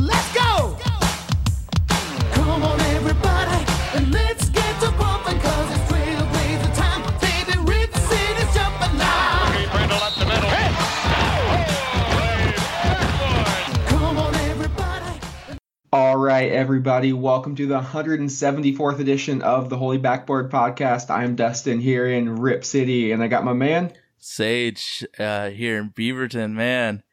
Let's go! Come on, everybody, and let's get to bumping, cause it's trailblazer time. Baby, Rip City's jumping now. Brindle up the middle. Come on, everybody. All right, everybody, welcome to the 174th edition of the Holy Backboard Podcast. I'm Dustin here in Rip City, and I got my man. Sage uh, here in Beaverton, man.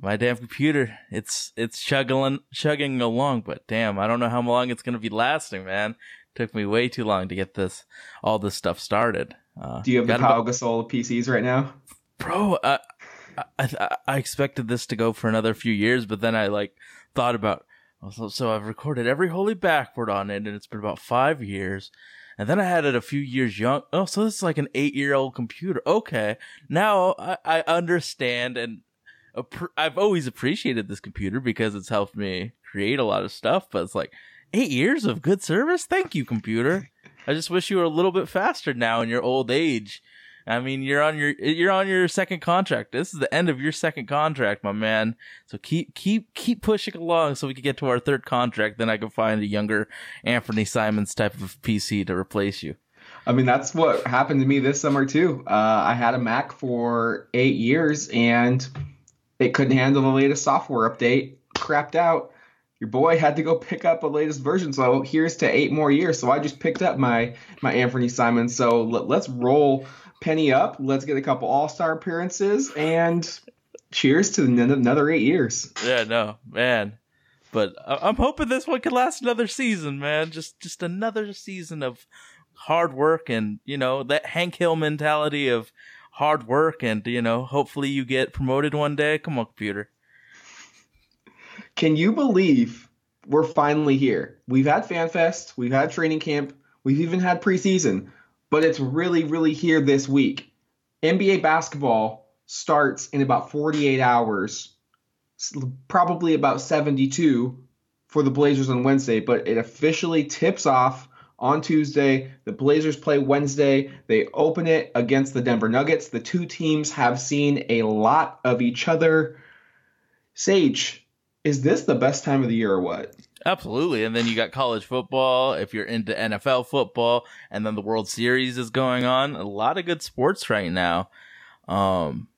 My damn computer, it's it's chugging chugging along, but damn, I don't know how long it's gonna be lasting, man. Took me way too long to get this all this stuff started. Uh, Do you have the Pau about- Gasol PCs right now? bro? I, I I I expected this to go for another few years, but then I like thought about so, so I've recorded every holy backboard on it, and it's been about five years. And then I had it a few years young. Oh, so this is like an eight-year-old computer. Okay, now I, I understand, and I've always appreciated this computer because it's helped me create a lot of stuff. But it's like eight years of good service. Thank you, computer. I just wish you were a little bit faster now in your old age. I mean, you're on your you're on your second contract. This is the end of your second contract, my man. So keep keep keep pushing along so we can get to our third contract. Then I can find a younger Anfernee Simons type of PC to replace you. I mean, that's what happened to me this summer, too. Uh, I had a Mac for eight years, and it couldn't handle the latest software update, crapped out. Your boy had to go pick up a latest version, so here's to eight more years. So I just picked up my my Anfernee Simons. So let, let's roll Penny up. Let's get a couple All Star appearances, and cheers to an- another eight years. Yeah, no, man. But I'm hoping this one can last another season, man. Just just another season of hard work and you know that Hank Hill mentality of hard work and you know hopefully you get promoted one day. Come on, computer. Can you believe we're finally here? We've had FanFest, we've had training camp, we've even had preseason, but it's really, really here this week. NBA basketball starts in about 48 hours, probably about 72 for the Blazers on Wednesday, but it officially tips off on Tuesday. The Blazers play Wednesday. They open it against the Denver Nuggets. The two teams have seen a lot of each other. Sage, is this the best time of the year or what? Absolutely. And then you got college football if you're into NFL football, and then the World Series is going on. A lot of good sports right now. Um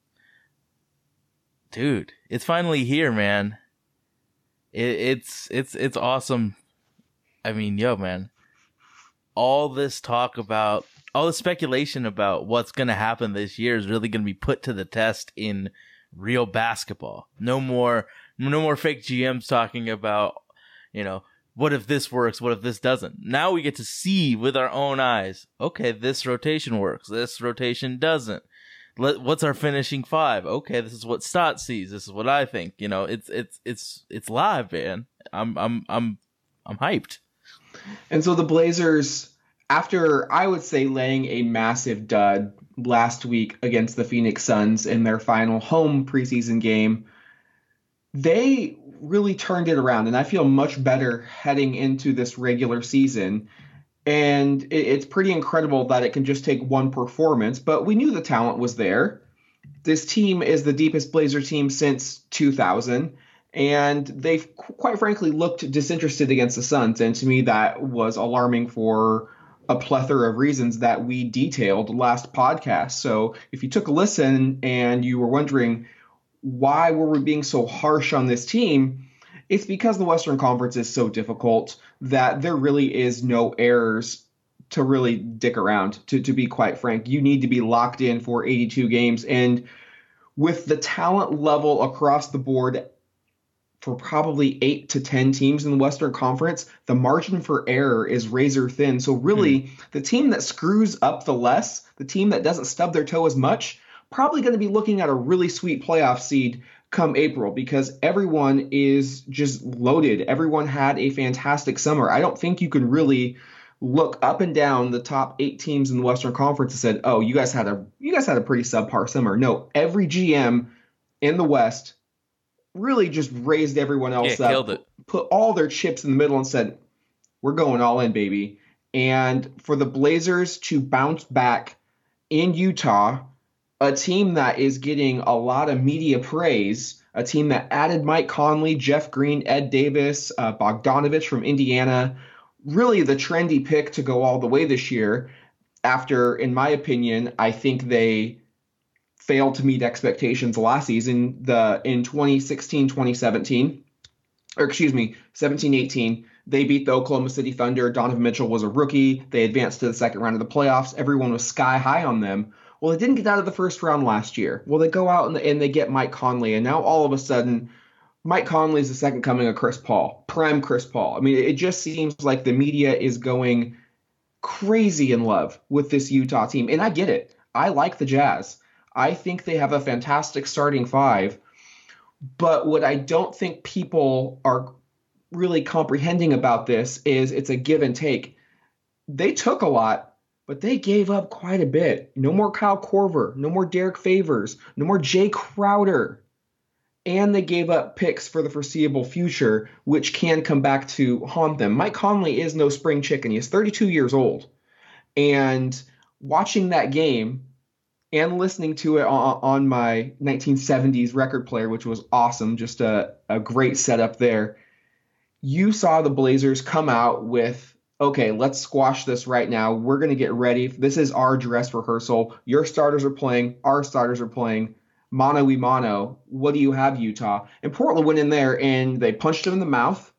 dude, it's finally here, man. It, it's it's it's awesome. I mean, yo, man. All this talk about all the speculation about what's going to happen this year is really going to be put to the test in real basketball. No more no more fake GMs talking about you know, what if this works? What if this doesn't? Now we get to see with our own eyes. Okay, this rotation works. This rotation doesn't. Let, what's our finishing five? Okay, this is what Stott sees. This is what I think. You know, it's it's it's it's live, man. I'm I'm I'm I'm hyped. And so the Blazers, after I would say laying a massive dud last week against the Phoenix Suns in their final home preseason game, they really turned it around. And I feel much better heading into this regular season. And it, it's pretty incredible that it can just take one performance, but we knew the talent was there. This team is the deepest Blazer team since 2000 and they've quite frankly looked disinterested against the Suns, and to me that was alarming for a plethora of reasons that we detailed last podcast. So if you took a listen and you were wondering why were we being so harsh on this team, it's because the Western Conference is so difficult that there really is no errors to really dick around. To to be quite frank, you need to be locked in for 82 games and with the talent level across the board for probably eight to 10 teams in the Western Conference, the margin for error is razor thin. So, really, hmm. the team that screws up the less, the team that doesn't stub their toe as much, probably going to be looking at a really sweet playoff seed come April because everyone is just loaded. Everyone had a fantastic summer. I don't think you can really look up and down the top eight teams in the Western Conference and said, "Oh, you guys had a you guys had a pretty subpar summer." No, every GM in the West really just raised everyone else Yeah, up, put all their chips in the middle, and said, "We're going all in, baby." And for the Blazers to bounce back in Utah, a team that is getting a lot of media praise a team that added Mike Conley, Jeff Green, Ed Davis, uh, Bogdanovich from Indiana. Really, the trendy pick to go all the way this year. After, in my opinion, I think they failed to meet expectations last season. The in 2016, 2017, or excuse me, 17, 18, they beat the Oklahoma City Thunder. Donovan Mitchell was a rookie. They advanced to the second round of the playoffs. Everyone was sky high on them. Well, they didn't get out of the first round last year. Well, they go out and, and they get Mike Conley, and now all of a sudden, Mike Conley is the second coming of Chris Paul, prime Chris Paul. I mean, it just seems like the media is going crazy in love with this Utah team, and I get it. I like the Jazz. I think they have a fantastic starting five, but what I don't think people are really comprehending about this is it's a give and take. They took a lot but they gave up quite a bit. No more Kyle Korver, no more Derrick Favors, no more Jae Crowder. And they gave up picks for the foreseeable future, which can come back to haunt them. Mike Conley is no spring chicken. He is 32 years old. And watching that game and listening to it on, on my 1970s record player, which was awesome, just a, a great setup there, you saw the Blazers come out with okay, let's squash this right now. We're going to get ready. This is our dress rehearsal. Your starters are playing, our starters are playing. Mano y mano. What do you have, Utah? And Portland went in there and they punched him in the mouth.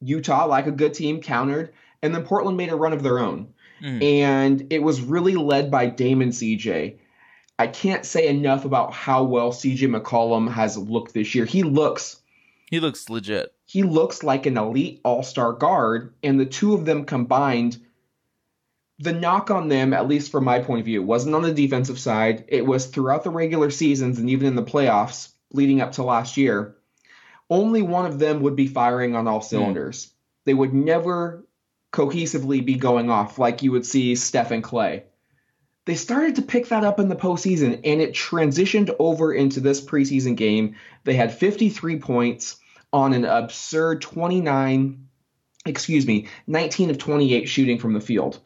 Utah, like a good team, countered. And then Portland made a run of their own. Mm. And it was really led by Dame and CJ. I can't say enough about how well CJ McCollum has looked this year. He looks. He looks legit he looks like an elite all star guard, and the two of them combined, the knock on them, at least from my point of view, wasn't on the defensive side. It was throughout the regular seasons and even in the playoffs leading up to last year. Only one of them would be firing on all cylinders. Mm. They would never cohesively be going off like you would see Steph and Clay. They started to pick that up in the postseason, and it transitioned over into this preseason game. They had 53 points on an absurd 29, excuse me, 19 of 28 shooting from the field.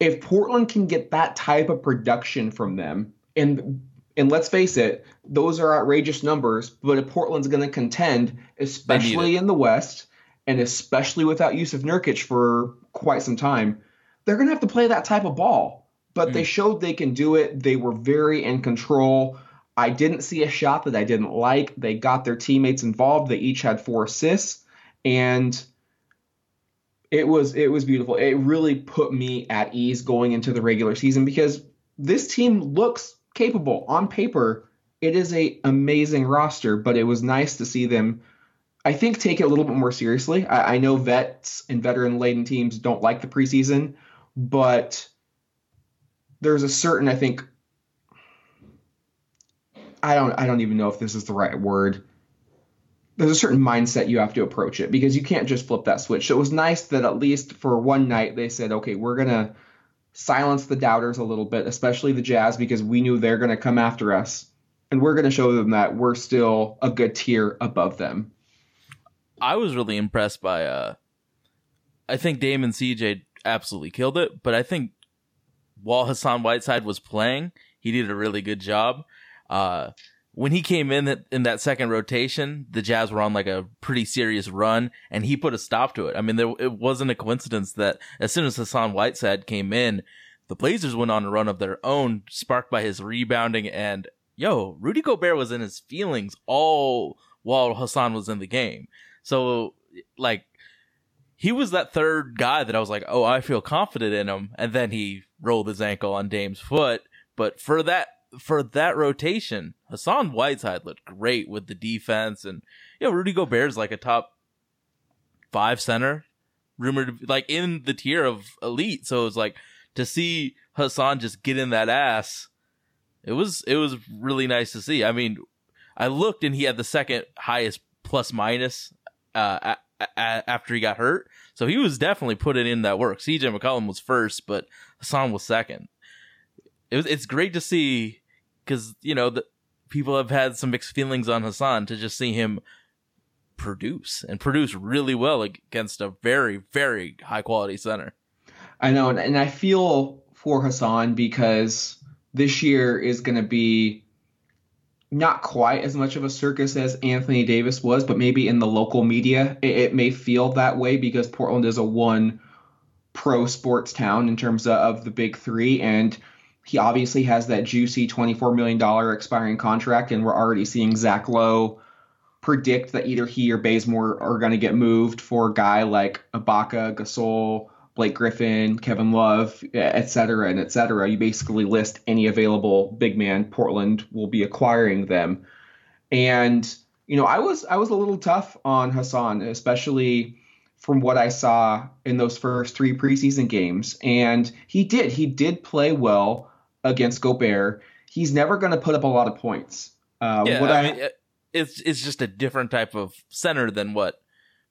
If Portland can get that type of production from them, and and let's face it, those are outrageous numbers, but if Portland's going to contend, especially in the West, and especially without Jusuf Nurkic for quite some time, they're going to have to play that type of ball. But mm. they showed they can do it. They were very in control. I didn't see a shot that I didn't like. They got their teammates involved. They each had four assists, and it was it was beautiful. It really put me at ease going into the regular season because this team looks capable on paper. It is a amazing roster, but it was nice to see them. I think take it a little bit more seriously. I, I know vets and veteran laden teams don't like the preseason, but there's a certain I think I don't I don't even know if this is the right word. There's a certain mindset you have to approach it because you can't just flip that switch. So it was nice that at least for one night they said, okay, we're gonna silence the doubters a little bit, especially the Jazz, because we knew they're gonna come after us, and we're gonna show them that we're still a good tier above them. I was really impressed by uh I think Dame and CJ absolutely killed it, but I think while Hassan Whiteside was playing, he did a really good job. Uh, when he came in in that second rotation, the Jazz were on like a pretty serious run, and he put a stop to it. I mean, there, it wasn't a coincidence that as soon as Hassan Whiteside came in, the Blazers went on a run of their own, sparked by his rebounding. And yo, Rudy Gobert was in his feelings all while Hassan was in the game. So, like, he was that third guy that I was like, oh, I feel confident in him. And then he rolled his ankle on Dame's foot. But for that for that rotation, Hassan Whiteside looked great with the defense, and you know Rudy Gobert's like a top five center, rumored like in the tier of elite. So it was like to see Hassan just get in that ass. It was it was really nice to see. I mean, I looked and he had the second highest plus minus uh, a- after he got hurt. So he was definitely putting in that work. CJ McCollum was first, but Hassan was second. It was, it's great to see because you know the people have had some mixed feelings on Hassan to just see him produce and produce really well against a very very high quality center. I know, and, and I feel for Hassan because this year is going to be not quite as much of a circus as Anthony Davis was, but maybe in the local media, it, it may feel that way because Portland is a one pro sports town in terms of, of the big three. And he obviously has that juicy $24 million expiring contract. And we're already seeing Zach Lowe predict that either he or Bazemore are going to get moved for a guy like Ibaka, Gasol, Blake Griffin, Kevin Love, et cetera, and et cetera. You basically list any available big man. Portland will be acquiring them. And, you know, I was I was a little tough on Hassan, especially from what I saw in those first three preseason games. And he did. He did play well against Gobert. He's never going to put up a lot of points. Uh, Yeah, what I mean, it- it's it's just a different type of center than what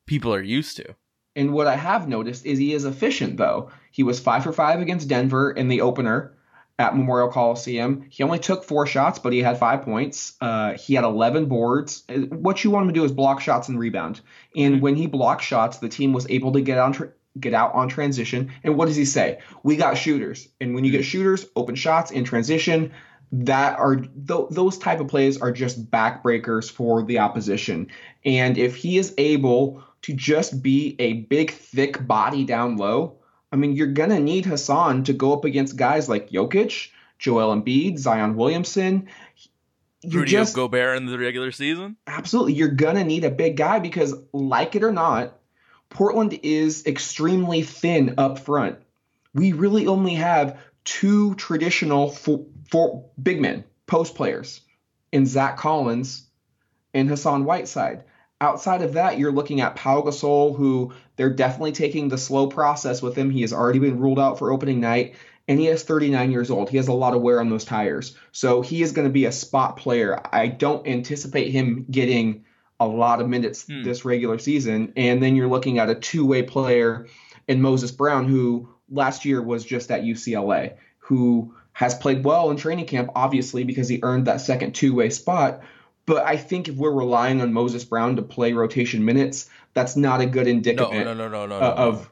people are used to. And what I have noticed is he is efficient, though. He was five for five against Denver in the opener at Memorial Coliseum. He only took four shots, but he had five points. Uh, he had 11 boards. Uh, What you want him to do is block shots and rebound. And when he blocked shots, the team was able to get on. Tr- Get out on transition, and what does he say? We got shooters, and when you get shooters, open shots in transition, that are th- those type of plays are just backbreakers for the opposition. And if he is able to just be a big, thick body down low, I mean, you're gonna need Hassan to go up against guys like Jokic, Joel Embiid, Zion Williamson. You Rudy just Gobert in the regular season. absolutely you're gonna need a big guy because, like it or not, Portland is extremely thin up front. We really only have two traditional for, for big men, post players, in Zach Collins and Hassan Whiteside. Outside of that, you're looking at Pau Gasol, who they're definitely taking the slow process with him. He has already been ruled out for opening night, and he is 39 years old. He has a lot of wear on those tires. So he is going to be a spot player. I don't anticipate him getting a lot of minutes Hmm. this regular season. And then you're looking at a two way player in Moses Brown, who last year was just at UCLA, who has played well in training camp, obviously, because he earned that second two way spot. But I think if we're relying on Moses Brown to play rotation minutes, that's not a good No, indicament no, no, no, no, uh, no. of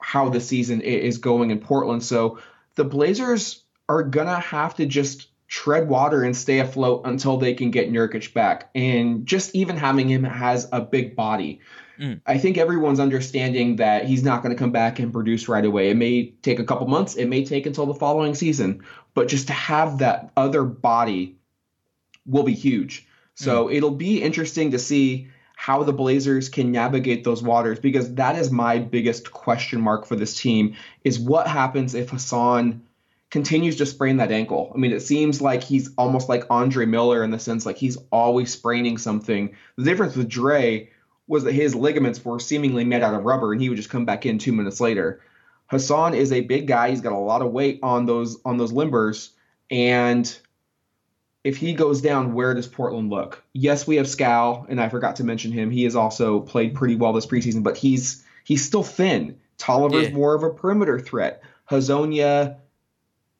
how the season is going in Portland. So the Blazers are gonna have to just tread water and stay afloat until they can get Nurkic back. And just even having him has a big body. Mm. I think everyone's understanding that he's not going to come back and produce right away. It may take a couple months. It may take until the following season. But just to have that other body will be huge. So mm. it'll be interesting to see how the Blazers can navigate those waters because that is my biggest question mark for this team is what happens if Hassan continues to sprain that ankle. I mean, it seems like he's almost like Andre Miller in the sense like he's always spraining something. The difference with Dre was that his ligaments were seemingly made out of rubber and he would just come back in 2 minutes later. Hassan is a big guy. He's got a lot of weight on those on those limbers and if he goes down, where does Portland look? Yes, we have Skal, and I forgot to mention him. He has also played pretty well this preseason, but he's he's still thin. Tolliver's Yeah. more of a perimeter threat. Hezonja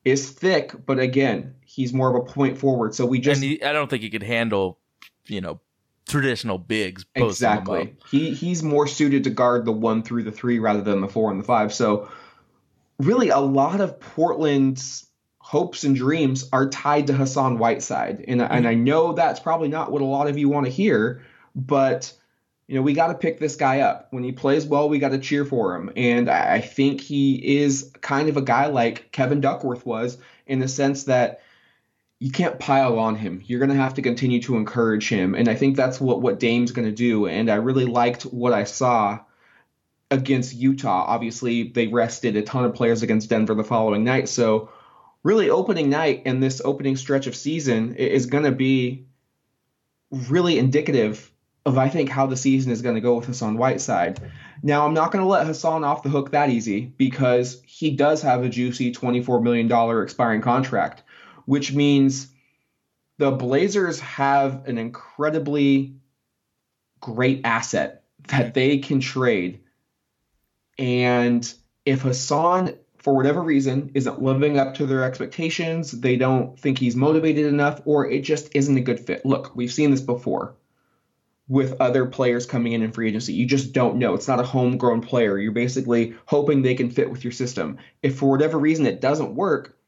is thick, but again, he's more of a point forward. So we just and he, I don't think he could handle, you know, traditional bigs. posting him up. exactly he he's more suited to guard the one through the three rather than the four and the five. So really, a lot of Portland's hopes and dreams are tied to Hassan Whiteside, and and mm-hmm. I know that's probably not what a lot of you want to hear, but you know we got to pick this guy up when he plays well. We got to cheer for him, and I I think he is kind of a guy like Kevin Duckworth was in the sense that you can't pile on him. You're going to have to continue to encourage him, and I think that's what what Dame's going to do. And I really liked what I saw against Utah. Obviously, they rested a ton of players against Denver the following night, so really opening night and this opening stretch of season is going to be really indicative of I think how the season is going to go with Hassan Whiteside. Now, I'm not going to let Hassan off the hook that easy because he does have a juicy $24 million expiring contract, which means the Blazers have an incredibly great asset that they can trade. And if Hassan, for whatever reason, isn't living up to their expectations, they don't think he's motivated enough, or it just isn't a good fit. Look, we've seen this before with other players coming in in free agency. You just don't know. It's not a homegrown player. You're basically hoping they can fit with your system. If for whatever reason it doesn't work,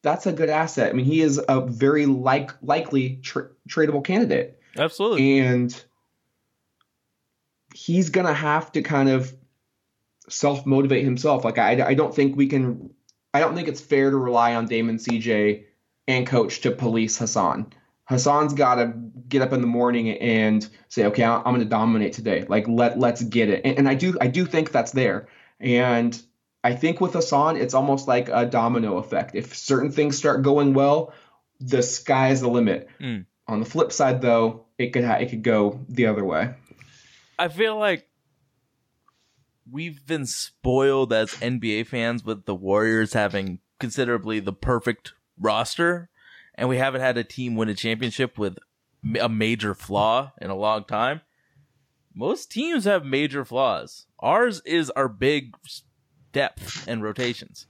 that's a good asset. I mean, he is a very like likely tra- tradable candidate, Absolutely. and he's gonna have to kind of self motivate himself. Like I, I don't think we can. I don't think it's fair to rely on Dame and CJ and coach to police Hassan. Hassan's got to get up in the morning and say, okay, I'm going to dominate today. Like let let's get it. And, and I do I do think that's there. And I think with Hassan, it's almost like a domino effect. If certain things start going well, the sky is the limit. Mm. On the flip side, though, it could ha- it could go the other way. I feel like we've been spoiled as NBA fans with the Warriors having considerably the perfect roster, and we haven't had a team win a championship with a major flaw in a long time. Most teams have major flaws. Ours is our big depth and rotations.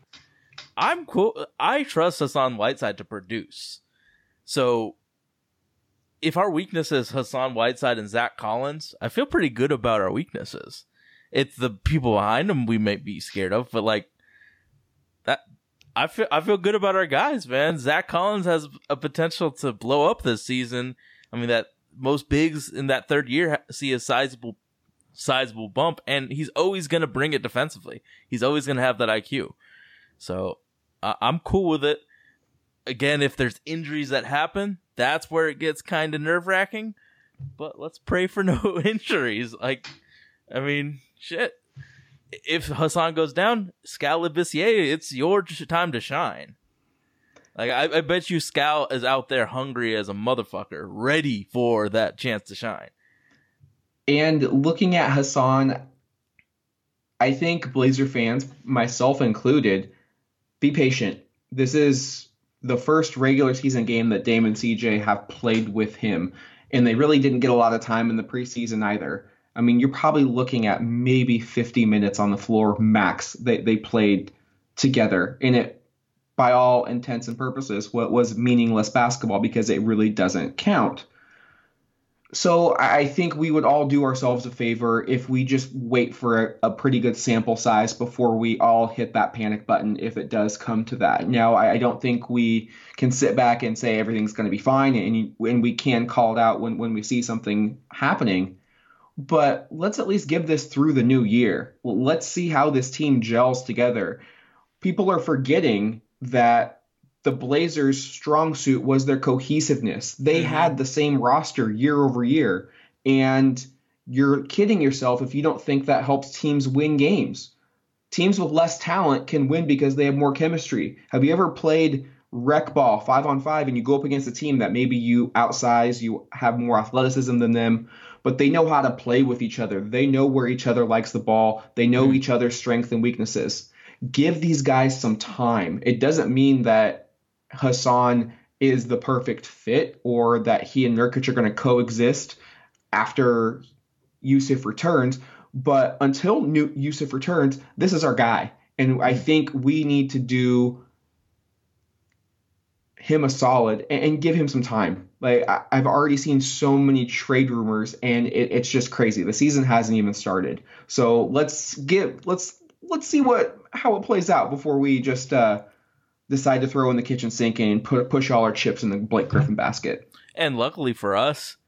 I'm cool. I trust Hassan Whiteside to produce. So if our weakness is Hassan Whiteside and Zach Collins, I feel pretty good about our weaknesses. It's the people behind them we might be scared of, but like that, I feel I feel good about our guys, man. Zach Collins has a potential to blow up this season. I mean that most bigs in that third year see a sizable sizable bump, and he's always going to bring it defensively. He's always going to have that IQ. So uh, I'm cool with it. Again, if there's injuries that happen, that's where it gets kind of nerve wracking. But let's pray for no injuries. Like, I mean, shit. If Hassan goes down, Skal it's your time to shine. Like, I, I bet you Skal is out there hungry as a motherfucker, ready for that chance to shine. And looking at Hassan, I think Blazer fans, myself included, be patient. This is the first regular season game that Dame and CJ have played with him, and they really didn't get a lot of time in the preseason either. I mean, you're probably looking at maybe 50 minutes on the floor max they, they played together, and it, by all intents and purposes, what was meaningless basketball because it really doesn't count. So I think we would all do ourselves a favor if we just wait for a, a pretty good sample size before we all hit that panic button if it does come to that. Now, I, I don't think we can sit back and say everything's going to be fine and, and we can call it out when, when we see something happening. But let's at least give this through the new year. Let's see how this team gels together. People are forgetting that the Blazers' strong suit was their cohesiveness. They Mhm. had the same roster year over year. And you're kidding yourself if you don't think that helps teams win games. Teams with less talent can win because they have more chemistry. Have you ever played rec ball five on five and you go up against a team that maybe you outsize, you have more athleticism than them, but they know how to play with each other. They know where each other likes the ball. They know Mhm. each other's strengths and weaknesses. Give these guys some time. It doesn't mean that Hassan is the perfect fit or that he and Nurkic are going to coexist after Jusuf returns. But until New- Jusuf returns, this is our guy. And I think we need to do him a solid and, and give him some time. Like I, I've already seen so many trade rumors, and it, it's just crazy. The season hasn't even started, so let's give let's let's see what how it plays out before we just uh, decide to throw in the kitchen sink and put push all our chips in the Blake Griffin basket. And luckily for us,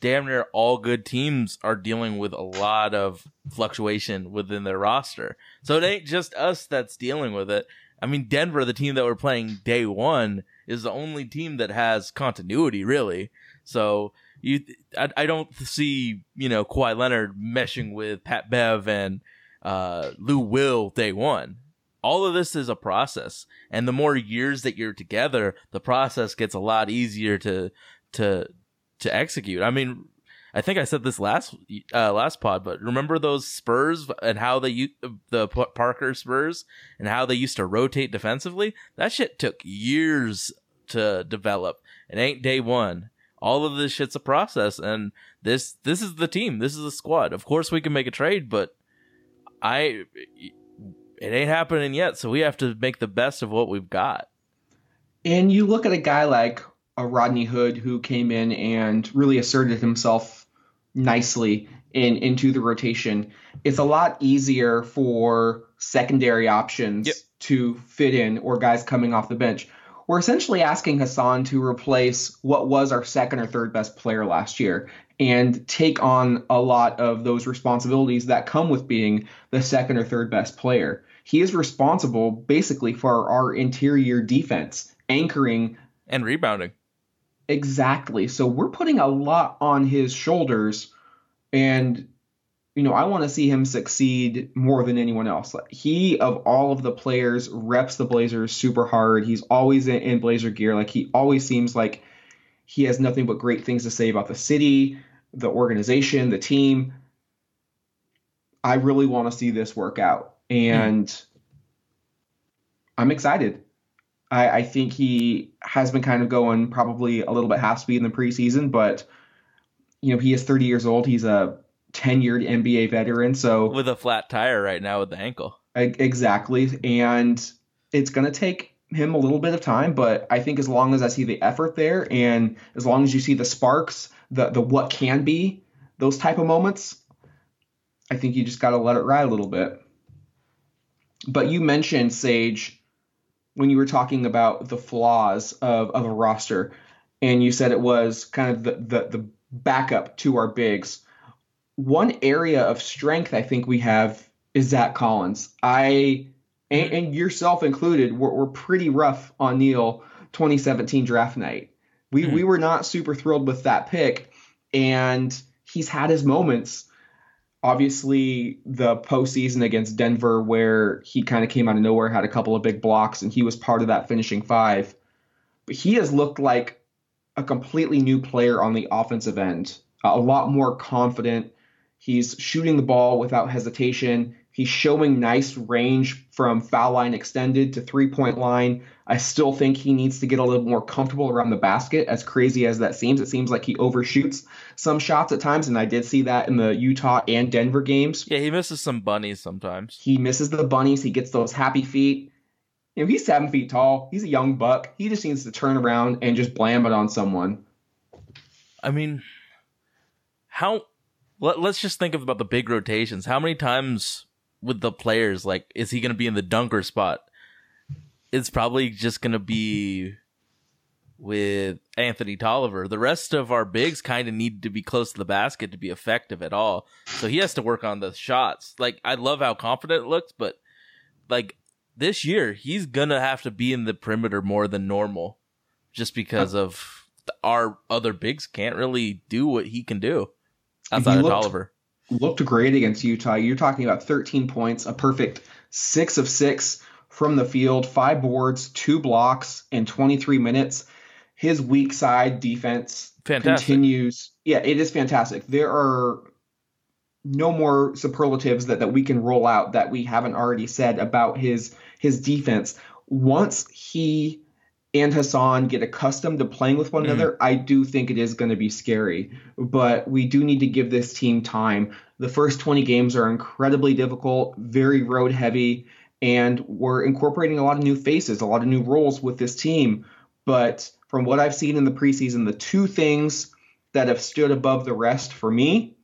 damn near all good teams are dealing with a lot of fluctuation within their roster. So it ain't just us that's dealing with it. I mean, Denver, the team that we're playing day one, is the only team that has continuity, really. So you, I, I don't see you know Kawhi Leonard meshing with Pat Bev and uh, Lou Will day one. All of this is a process, and the more years that you're together, the process gets a lot easier to to to execute. I mean, I think I said this last uh, last pod, but remember those Spurs and how they the Parker Spurs and how they used to rotate defensively? That shit took years to develop. It ain't day one. All of this shit's a process, and this this is the team. This is the squad. Of course, we can make a trade, but I it ain't happening yet. So we have to make the best of what we've got. And you look at a guy like a Rodney Hood who came in and really asserted himself nicely in into the rotation. It's a lot easier for secondary options Yep. to fit in or guys coming off the bench. we're essentially asking Hassan to replace what was our second or third best player last year and take on a lot of those responsibilities that come with being the second or third best player. He is responsible basically for our interior defense, anchoring And rebounding. Exactly. So we're putting a lot on his shoulders and you know, I want to see him succeed more than anyone else. He, of all of the players, reps the Blazers super hard. He's always in, in Blazer gear. Like he always seems like he has nothing but great things to say about the city, the organization, the team. I really want to see this work out, and hmm. I'm excited. I, I think he has been kind of going probably a little bit half speed in the preseason, but you know he is 30 years old. He's a tenured NBA veteran, so With a flat tire right now with the ankle. Exactly. And it's going to take him a little bit of time, but I think as long as I see the effort there and as long as you see the sparks, the the what can be, those type of moments, I think you just got to let it ride a little bit. But you mentioned Sage when you were talking about the flaws of, of a roster, and you said it was kind of the, the, the backup to our bigs. One area of strength I think we have is Zach Collins. I and, and yourself included were, were pretty rough on Neil 2017 draft night. We Hmm. we were not super thrilled with that pick, and he's had his moments. Obviously, the postseason against Denver, where he kind of came out of nowhere, had a couple of big blocks, and he was part of that finishing five. But he has looked like a completely new player on the offensive end, a lot more confident. He's shooting the ball without hesitation. He's showing nice range from foul line extended to three point line. I still think he needs to get a little more comfortable around the basket, as crazy as that seems. It seems like he overshoots some shots at times, and I did see that in the Utah and Denver games. Yeah, he misses some bunnies sometimes. He misses the bunnies. He gets those happy feet. You know, he's seven feet tall. He's a young buck. He just needs to turn around and just blam it on someone. I mean, how? Let, let's just think about the big rotations. How many times with the players, like, is he going to be in the dunker spot? It's probably just going to be with Anthony Tolliver. The rest of our bigs kind of need to be close to the basket to be effective at all. So he has to work on the shots. Like, I love how confident it looks, but like this year, he's going to have to be in the perimeter more than normal just because of the- our other bigs can't really do what he can do outside He of looked- Tolliver. Looked great against Utah. You're talking about 13 points, a perfect six of six from the field, five boards, two blocks in 23 minutes. His weak side defense Fantastic. continues. Yeah, it is fantastic. There are no more superlatives that, that we can roll out that we haven't already said about his his defense. Once he and Hassan get accustomed to playing with one Mhm. another, I do think it is going to be scary. But we do need to give this team time. The first 20 games are incredibly difficult, very road heavy, and we're incorporating a lot of new faces, a lot of new roles with this team. But from what I've seen in the preseason, the two things that have stood above the rest for me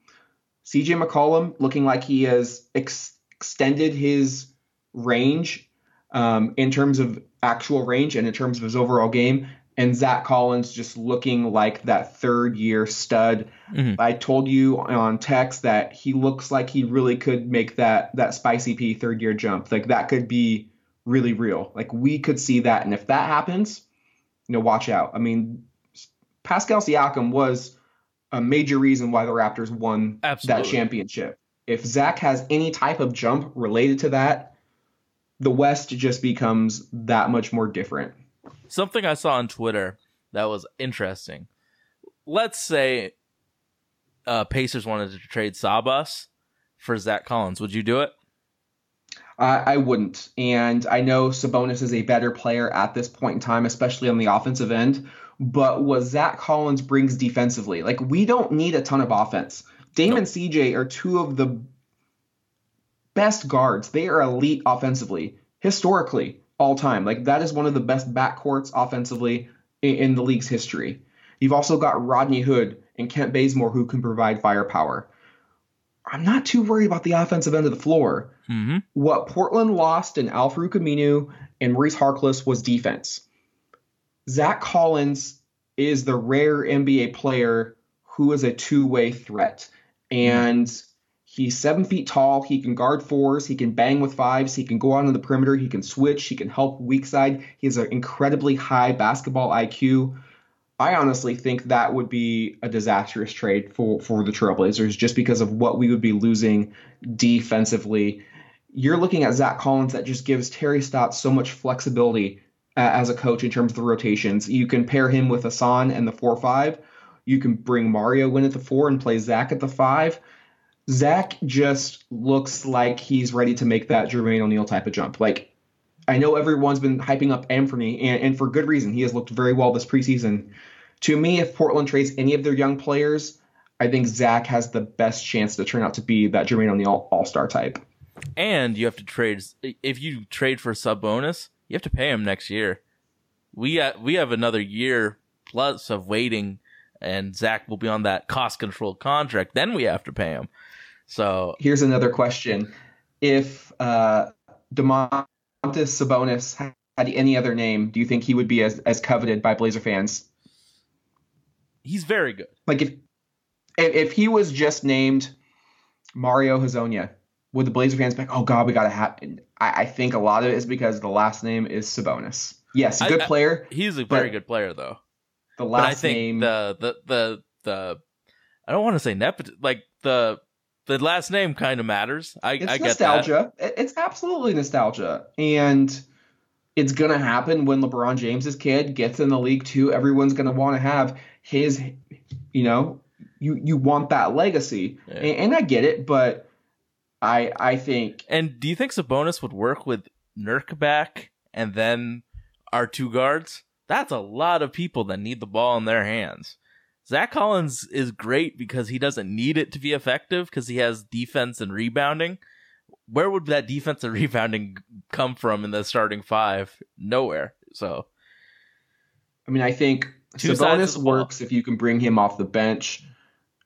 CJ McCollum looking like he has ex- extended his range um, in terms of actual range and in terms of his overall game. And Zach Collins just looking like that third year stud. Mhm. I told you on text that he looks like he really could make that that spicy P third year jump. Like that could be really real. Like we could see that. And if that happens, you know, watch out. I mean, Pascal Siakam was a major reason why the Raptors won Absolutely. that championship. If Zach has any type of jump related to that, the West just becomes that much more different. Something I saw on Twitter that was interesting. Let's say uh, Pacers wanted to trade Sabas for Zach Collins. Would you do it? I, I wouldn't. And I know Sabonis is a better player at this point in time, especially on the offensive end. But what Zach Collins brings defensively, like we don't need a ton of offense. Dame No. and CJ are two of the best guards. They are elite offensively, historically, all time. Like that is one of the best backcourts offensively in, in the league's history. You've also got Rodney Hood and Kent Bazemore who can provide firepower. I'm not too worried about the offensive end of the floor Mm-hmm. what Portland lost in Al Farouq Aminu and Maurice Harkless was defense. Zach Collins is the rare NBA player who is a two way threat. And he's seven feet tall. He can guard fours. He can bang with fives. He can go out on the perimeter. He can switch. He can help weak side. He has an incredibly high basketball IQ. I honestly think that would be a disastrous trade for, for the Trailblazers just because of what we would be losing defensively. You're looking at Zach Collins that just gives Terry Stotts so much flexibility uh, as a coach in terms of the rotations. You can pair him with Hassan and the 4 5. You can bring Mario in at the 4 and play Zach at the 5. Zach just looks like he's ready to make that Jermaine O'Neal type of jump. Like, I know everyone's been hyping up Anfernee, and, and for good reason. He has looked very well this preseason. To me, if Portland trades any of their young players, I think Zach has the best chance to turn out to be that Jermaine O'Neal all star type. And you have to trade if you trade for Sabonis, you have to pay him next year. We uh, we have another year plus of waiting, and Zach will be on that cost control contract. Then we have to pay him. So Here's another question: If uh, Domantas Sabonis had any other name, do you think he would be as, as coveted by Blazer fans? he's very good. Like if if, if he was just named Mario Hezonja, would the Blazer fans be like, "Oh God, we got to have"? I, I think a lot of it is because the last name is Sabonis. Yes, a good I- I- player. He's a very good player though. The But I last think name. the the the the I don't want to say nepot like the the last name kind of matters. I it's I get that. nostalgia. It- It's absolutely nostalgia, and it's gonna happen when LeBron James's kid gets in the league too. Everyone's gonna want to have his, you know, you you want that legacy, Yeah. and, and I get it, but I I think And do you think Sabonis would work with Nurk back and then our two guards? That's a lot of people that need the ball in their hands. Zach Collins is great because he doesn't need it to be effective because he has defense and rebounding. Where would that defense and rebounding come from in the starting five? Nowhere. So I mean I think Two Sabonis works if you can bring him off the bench.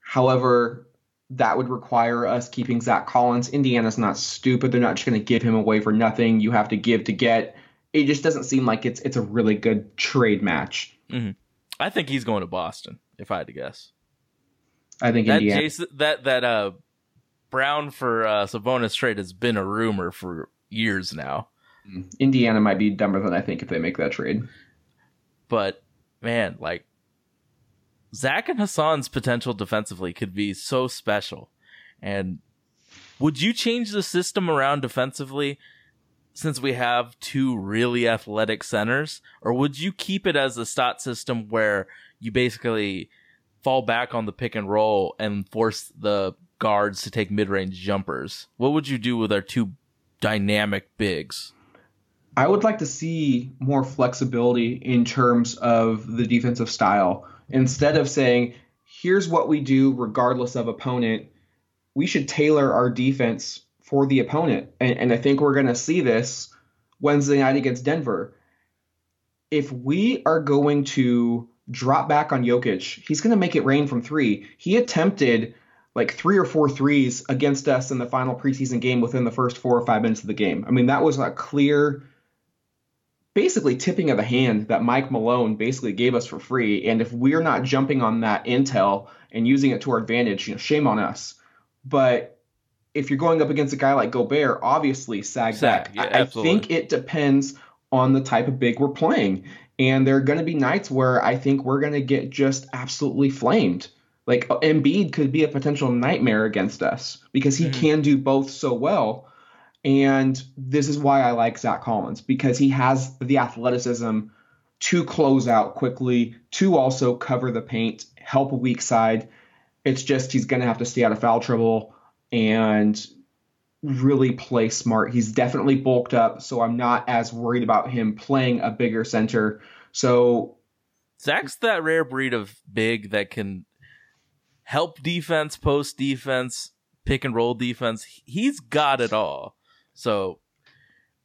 However, that would require us keeping Zach Collins. Indiana's not stupid. They're not just going to give him away for nothing. You have to give to get. It just doesn't seem like it's it's a really good trade match. Mm-hmm. I think he's going to Boston, if I had to guess. I think That Indiana. Jason that that uh Brown for uh Sabonis trade has been a rumor for years now. Indiana might be dumber than I think if they make that trade. but man, like Zach and Hassan's potential defensively could be so special. And would you change the system around defensively since we have two really athletic centers? Or would you keep it as a Stotts system where you basically fall back on the pick and roll and force the guards to take mid range jumpers? What would you do with our two dynamic bigs? I would like to see more flexibility in terms of the defensive style. Instead of saying, here's what we do regardless of opponent, we should tailor our defense for the opponent. And, and I think we're going to see this Wednesday night against Denver. If we are going to drop back on Jokic, he's going to make it rain from three. He attempted like three or four threes against us in the final preseason game within the first four or five minutes of the game. I mean, that was a clear, basically tipping of the hand that Mike Malone basically gave us for free. And if we're not jumping on that intel and using it to our advantage, you know, shame on us. But if you're going up against a guy like Gobert, obviously sag, Sag, back. yeah, I, I think it depends on the type of big we're playing. And there are going to be nights where I think we're going to get just absolutely flamed. Like Embiid could be a potential nightmare against us because he Mhm. can do both so well. And this is why I like Zach Collins because he has the athleticism to close out quickly, to also cover the paint, help a weak side. It's just he's going to have to stay out of foul trouble and really play smart. He's definitely bulked up, so I'm not as worried about him playing a bigger center. So Zach's that rare breed of big that can help defense, post defense, pick and roll defense. He's got it all. So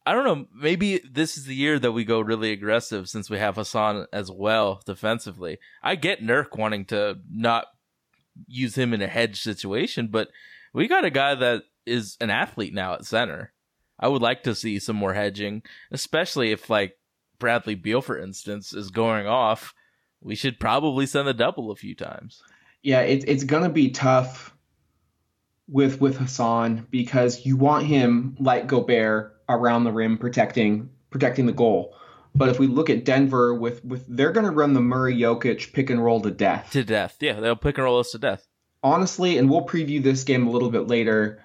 I don't know. Maybe this is the year that we go really aggressive since we have Hassan as well defensively. I get Nurk wanting to not use him in a hedge situation, but we got a guy that is an athlete now at center. I would like to see some more hedging, especially if like Bradley Beal, for instance, is going off, we should probably send the double a few times. Yeah, it's it's gonna be tough with with Hassan because you want him like Gobert around the rim protecting protecting the goal. But if we look at Denver with with they're gonna run the Murray Jokic pick and roll to death. To death. Yeah, they'll pick and roll us to death. Honestly, and we'll preview this game a little bit later.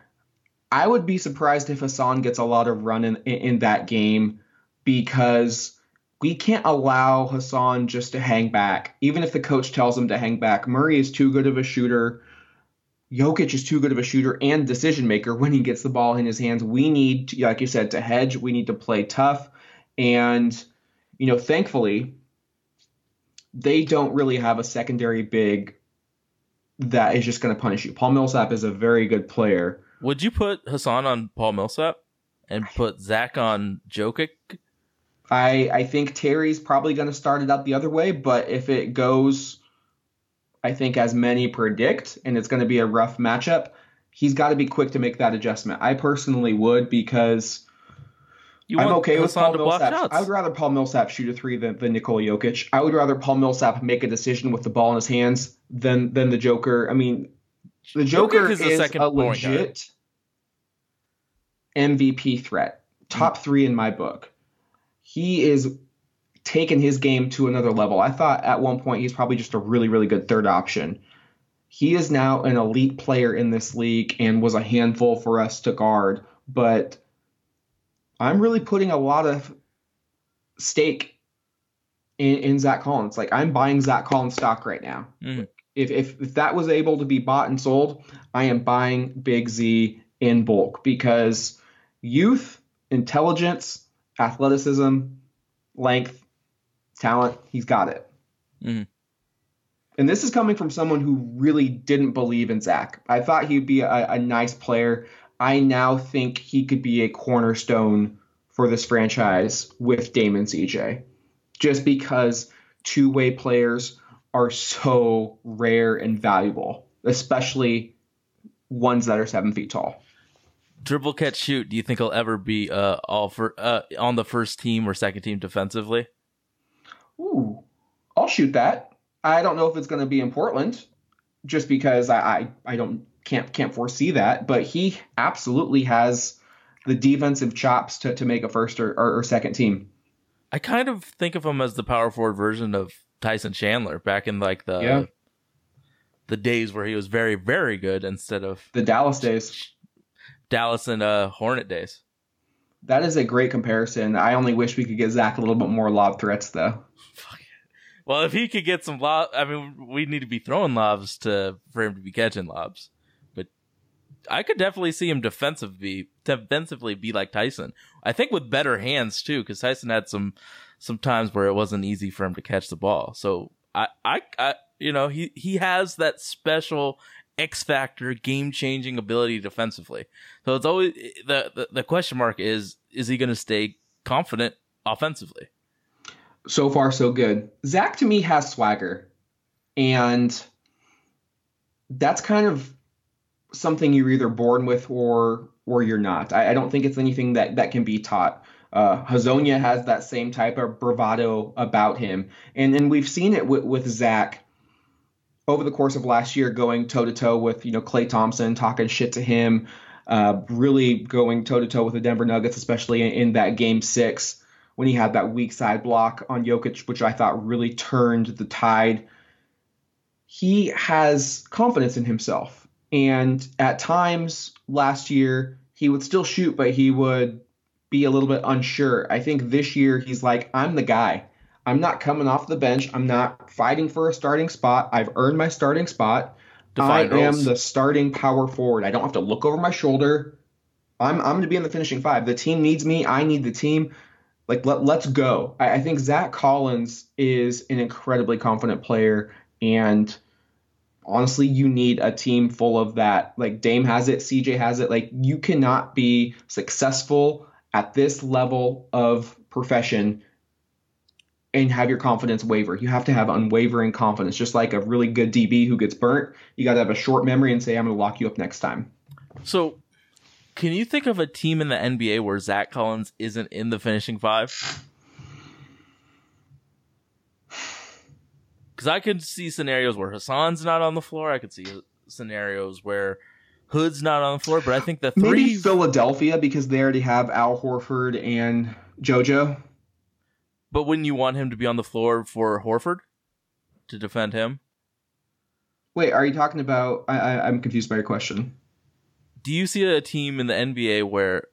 I would be surprised if Hassan gets a lot of run in, in, that game because we can't allow Hassan just to hang back, even if the coach tells him to hang back. Murray is too good of a shooter. Jokic is too good of a shooter and decision maker when he gets the ball in his hands. We need, to, like you said, to hedge. We need to play tough. And, you know, thankfully, they don't really have a secondary big that is just going to punish you. Paul Millsap is a very good player. Would you put Hassan on Paul Millsap and put Zach on Jokic? I I think Terry's probably going to start it out the other way, but if it goes, I think as many predict, and it's going to be a rough matchup, he's got to be quick to make that adjustment. I personally would because You I'm okay with Hassan Paul Millsap. I would rather Paul Millsap shoot a three than, than Nikola Jokic. I would rather Paul Millsap make a decision with the ball in his hands than than the Joker. I mean, the Joker Jokic is, is a point legit MVP threat, top three in my book. He is taking his game to another level. I thought at one point he's probably just a really really good third option. He is now an elite player in this league and was a handful for us to guard, but I'm really putting a lot of stake in, in Zach Collins. Like I'm buying Zach Collins stock right now. Mhm. If, if if that was able to be bought and sold, I am buying Big Z in bulk because youth, intelligence, athleticism, length, talent, he's got it. Mhm. And this is coming from someone who really didn't believe in Zach. I thought he'd be a, a nice player. I now think he could be a cornerstone for this franchise with Dame and CJ, just because two way players are so rare and valuable, especially ones that are seven feet tall. Dribble catch shoot. Do you think he'll ever be uh all for uh on the first team or second team defensively? Ooh, I'll shoot that. I don't know if it's going to be in Portland, just because I, I I don't can't can't foresee that. But he absolutely has the defensive chops to, to make a first or, or, or second team. I kind of think of him as the power forward version of Tyson Chandler back in like the Yeah. the days where he was very very good instead of The Dallas days. Dallas and uh Hornet days. That is a great comparison. I only wish we could get Zach a little bit more lob threats though. Well, if he could get some lob, I mean, we need to be throwing lobs to for him to be catching lobs. But I could definitely see him defensively defensively be like Tyson. I think with better hands too, because Tyson had some some times where it wasn't easy for him to catch the ball. So I, I, I you know, he he has that special X factor, game changing ability defensively. So it's always the, the the question mark is is he going to stay confident offensively? so far so good. Zach to me has swagger, and that's kind of something you're either born with or or you're not. I, I don't think it's anything that that can be taught. Uh, Hezonja has that same type of bravado about him, and and we've seen it with, with Zach over the course of last year, going toe to toe with you know Klay Thompson, talking shit to him, uh, really going toe to toe with the Denver Nuggets, especially in, in that game six when he had that weak side block on Jokic, which I thought really turned the tide. He has confidence in himself. And at times last year, he would still shoot, but he would be a little bit unsure. I think this year he's like, I'm the guy. I'm not coming off the bench. I'm not fighting for a starting spot. I've earned my starting spot. Defined I am the starting power forward. I don't have to look over my shoulder. I'm I'm going to be in the finishing five. The team needs me. I need the team. Like let let's go. I, I think Zach Collins is an incredibly confident player, and honestly, you need a team full of that. Like Dame has it, CJ has it. Like you cannot be successful at this level of profession and have your confidence waver. You have to have unwavering confidence, just like a really good DB who gets burnt. You got to have a short memory and say, "I'm going to lock you up next time." So, can you think of a team in the NBA where Zach Collins isn't in the finishing five? because I could see scenarios where Hassan's not on the floor. I could see scenarios where Hood's not on the floor. But I think the three Maybe Philadelphia because they already have Al Horford and JoJo. But wouldn't you want him to be on the floor for Horford to defend him? Wait, are you talking about? I, I, I'm confused by your question. Do you see a team in the NBA where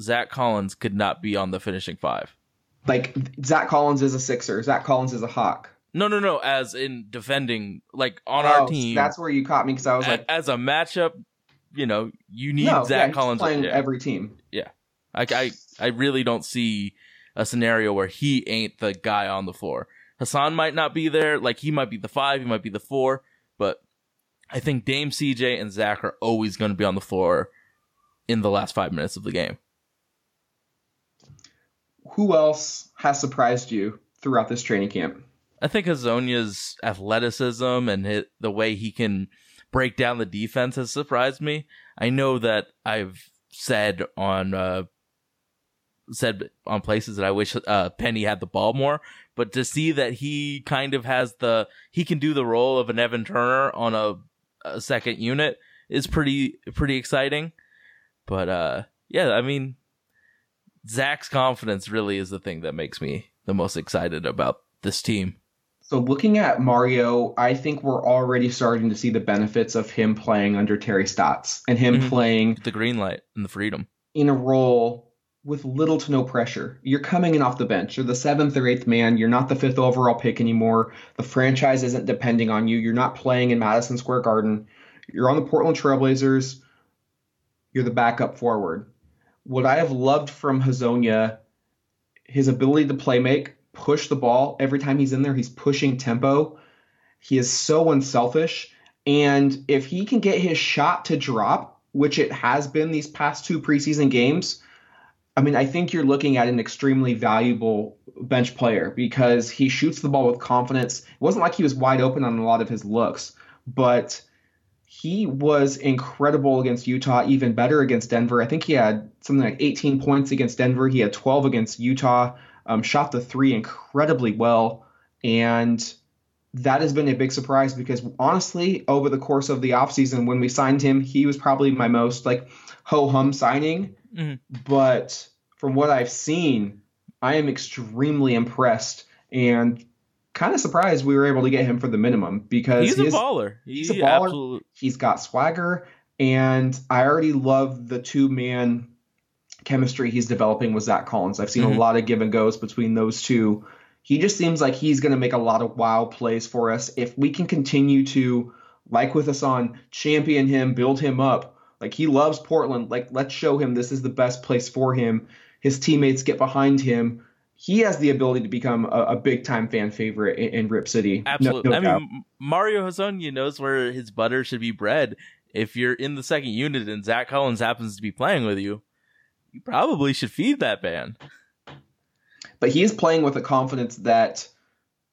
Zach Collins could not be on the finishing five? Like Zach Collins is a Sixer. Zach Collins is a Hawk. No, no, no. As in defending, like on Oh, our team, That's where you caught me because I was like, as a matchup, you know, you need no, Zach he's Collins playing yeah. every team. Yeah, I, I, I really don't see a scenario where he ain't the guy on the floor. Hassan might not be there. Like he might be the five, he might be the four, but I think Dame, CJ, and Zach are always going to be on the floor in the last five minutes of the game. Who else has surprised you throughout this training camp? I think Hezonja's athleticism and hit, the way he can break down the defense has surprised me. I know that I've said on uh, said on places that I wish uh, Penny had the ball more, but to see that he kind of has the he can do the role of an Evan Turner on a, a second unit is pretty pretty exciting. But uh, yeah, I mean, Zach's confidence really is the thing that makes me the most excited about this team. So looking at Mario, I think we're already starting to see the benefits of him playing under Terry Stotts and him Mhm. playing the green light and the freedom. in a role with little to no pressure. You're coming in off the bench. You're the seventh or eighth man. You're not the fifth overall pick anymore. The franchise isn't depending on you. You're not playing in Madison Square Garden. You're on the Portland Trailblazers. You're the backup forward. What I have loved from Hezonja, his ability to play make, push the ball. Every time he's in there, he's pushing tempo. He is so unselfish. And if he can get his shot to drop, which it has been these past two preseason games, I mean, I think you're looking at an extremely valuable bench player because he shoots the ball with confidence. It wasn't like he was wide open on a lot of his looks, but he was incredible against Utah, even better against Denver. I think he had something like 18 points against Denver. He had 12 against Utah, um, shot the three incredibly well. And that has been a big surprise because honestly, over the course of the offseason, when we signed him, he was probably my most like ho hum signing. Mhm. But from what I've seen, I am extremely impressed and kind of surprised we were able to get him for the minimum because He's a his- baller. he's a He baller. absolutely- he's got swagger and I already love the two man chemistry he's developing with Zach Collins. I've seen Mhm. a lot of give and goes between those two. He just seems like he's going to make a lot of wow plays for us if we can continue to like with us on champion him, build him up. Like he loves Portland. Like let's show him this is the best place for him. His teammates get behind him. He has the ability to become a, a big time fan favorite in, in Rip City. Absolutely. no I doubt. mean, Mario Hezonja knows where his butter should be bred. If you're in the second unit and Zach Collins happens to be playing with you, you probably should feed that man. but he is playing with a confidence that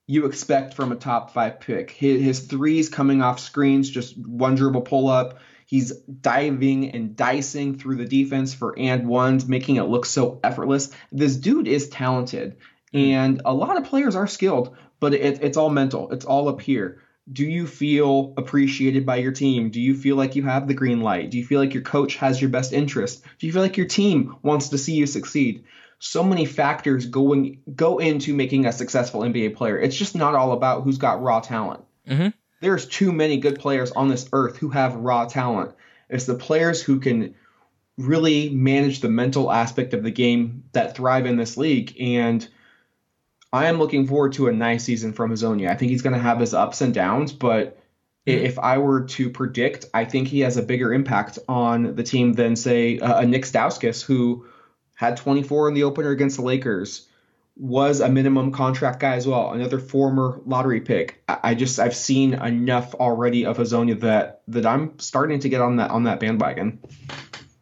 you expect from a top five pick. His, his threes coming off screens, just one dribble pull up. He's diving and dicing through the defense for and ones, making it look so effortless. This dude is talented, and a lot of players are skilled, but it, it's all mental. It's all up here. Do you feel appreciated by your team? Do you feel like you have the green light? Do you feel like your coach has your best interest? Do you feel like your team wants to see you succeed? so many factors going go into making a successful NBA player. It's just not all about who's got raw talent. Mhm. There's too many good players on this earth who have raw talent. It's the players who can really manage the mental aspect of the game that thrive in this league. And I am looking forward to a nice season from Hezonja. I think he's going to have his ups and downs, but Mhm. if I were to predict, I think he has a bigger impact on the team than, say, a, a Nick Stauskas, who had 24 in the opener against the Lakers, was a minimum contract guy as well, another former lottery pick. I, I just I've seen enough already of Hezonja that that I'm starting to get on that on that bandwagon.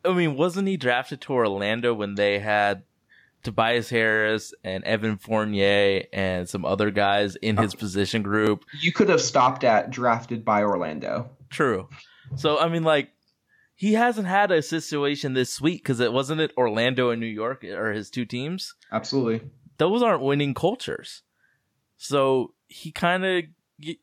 I mean, wasn't he drafted to Orlando when they had Tobias Harris and Evan Fournier and some other guys in his uh, position group? You could have stopped at drafted by Orlando. True. So I mean, like, he hasn't had a situation this sweet because it wasn't it Orlando and New York are his two teams. Absolutely. Those aren't winning cultures. So he kind of y-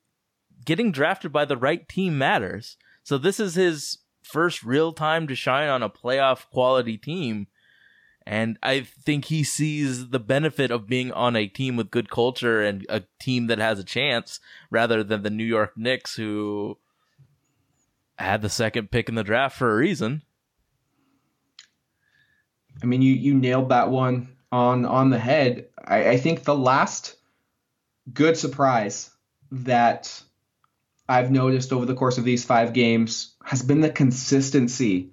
getting drafted by the right team matters. So this is his first real time to shine on a playoff quality team. And I think he sees the benefit of being on a team with good culture and a team that has a chance rather than the New York Knicks who had the second pick in the draft for a reason. I mean, you you nailed that one on on the head. I, I think the last good surprise that I've noticed over the course of these five games has been the consistency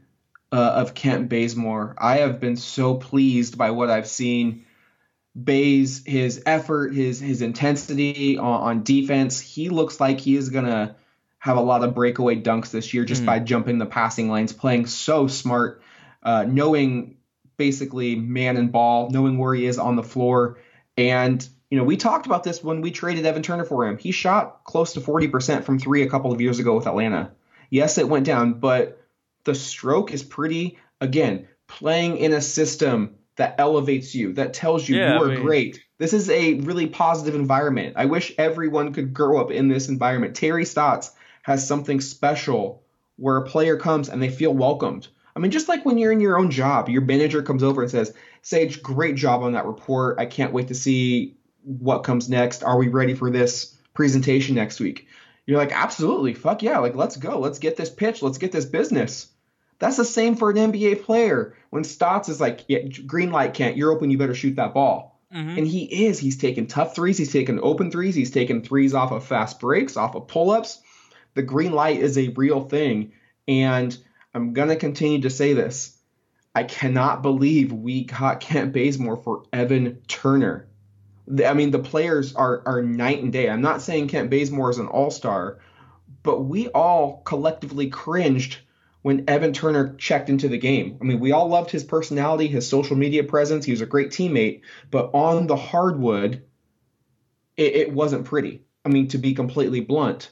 uh, of Kent Bazemore. I have been so pleased by what I've seen. Bays, his effort, his his intensity on, on defense. He looks like he is gonna have a lot of breakaway dunks this year just Mm. by jumping the passing lanes, playing so smart, uh, knowing basically man and ball, knowing where he is on the floor. And, you know, we talked about this when we traded Evan Turner for him. He shot close to 40% from three a couple of years ago with Atlanta. Yes, it went down, but the stroke is pretty, again, playing in a system that elevates you, that tells you Yeah, you are I mean- great. This is a really positive environment. I wish everyone could grow up in this environment. Terry Stotts has something special where a player comes and they feel welcomed. I mean, just like when you're in your own job, your manager comes over and says, Sage, great job on that report. I can't wait to see what comes next. Are we ready for this presentation next week? You're like, absolutely. Fuck yeah. Like, let's go. Let's get this pitch. Let's get this business. That's the same for an NBA player. When Stotts is like, yeah, green light, Kent, you're open. You better shoot that ball. Mhm. And he is. He's taking tough threes. He's taking open threes. He's taking threes off of fast breaks, off of pull ups. The green light is a real thing. And I'm going to continue to say this. I cannot believe we got Kent Bazemore for Evan Turner. I mean, the players are, are night and day. I'm not saying Kent Bazemore is an all star, but we all collectively cringed when Evan Turner checked into the game. I mean, we all loved his personality, his social media presence. He was a great teammate, but on the hardwood, it, it wasn't pretty. I mean, to be completely blunt.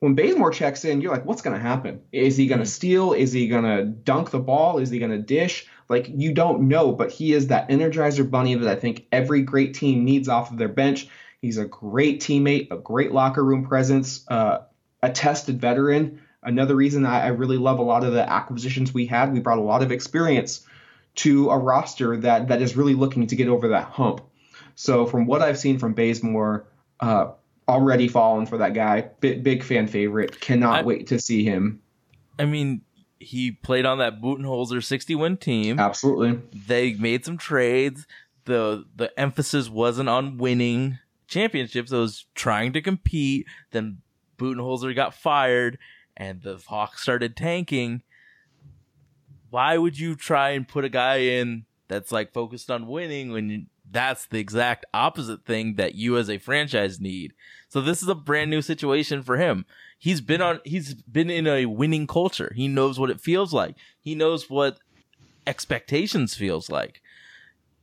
When Bazemore checks in, you're like, what's going to happen? Is he going to Hmm. steal? Is he going to dunk the ball? Is he going to dish? Like, you don't know, but he is that energizer bunny that I think every great team needs off of their bench. He's a great teammate, a great locker room presence, uh, a tested veteran. Another reason I, I really love a lot of the acquisitions we had, we brought a lot of experience to a roster that that is really looking to get over that hump. So from what I've seen from Bazemore, uh, already fallen for that guy. Big, big fan favorite. Cannot I- wait to see him. I mean, he played on that Budenholzer 60 win team. Absolutely. They made some trades. The the emphasis wasn't on winning championships, it was trying to compete. Then Budenholzer got fired and the Hawks started tanking. Why would you try and put a guy in that's like focused on winning when you, that's the exact opposite thing that you as a franchise need? So this is a brand new situation for him. He's been on he's been in a winning culture. He knows what it feels like. He knows what expectations feels like.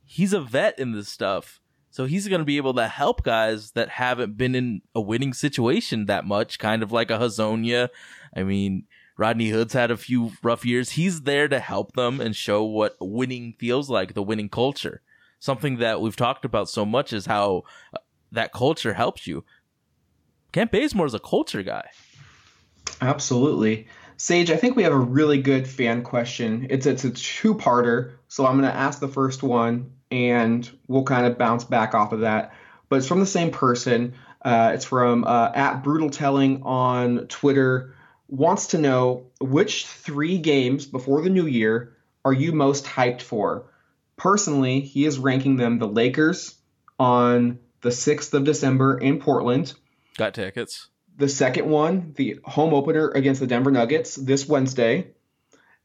He's a vet in this stuff. So he's going to be able to help guys that haven't been in a winning situation that much, kind of like a Hezonja. I mean, Rodney Hood's had a few rough years. He's there to help them and show what winning feels like, the winning culture. Something that we've talked about so much is how uh, that culture helps you. Kent Bazemore is a culture guy. Absolutely. Sage, I think we have a really good fan question. It's it's a two-parter, so I'm going to ask the first one, and we'll kind of bounce back off of that. But it's from the same person. Uh, it's from uh, at Brutal Telling on Twitter. Wants to know which three games before the new year are you most hyped for? Personally, he is ranking them the Lakers on the 6th of December in Portland. Got tickets. The second one, the home opener against the Denver Nuggets this Wednesday.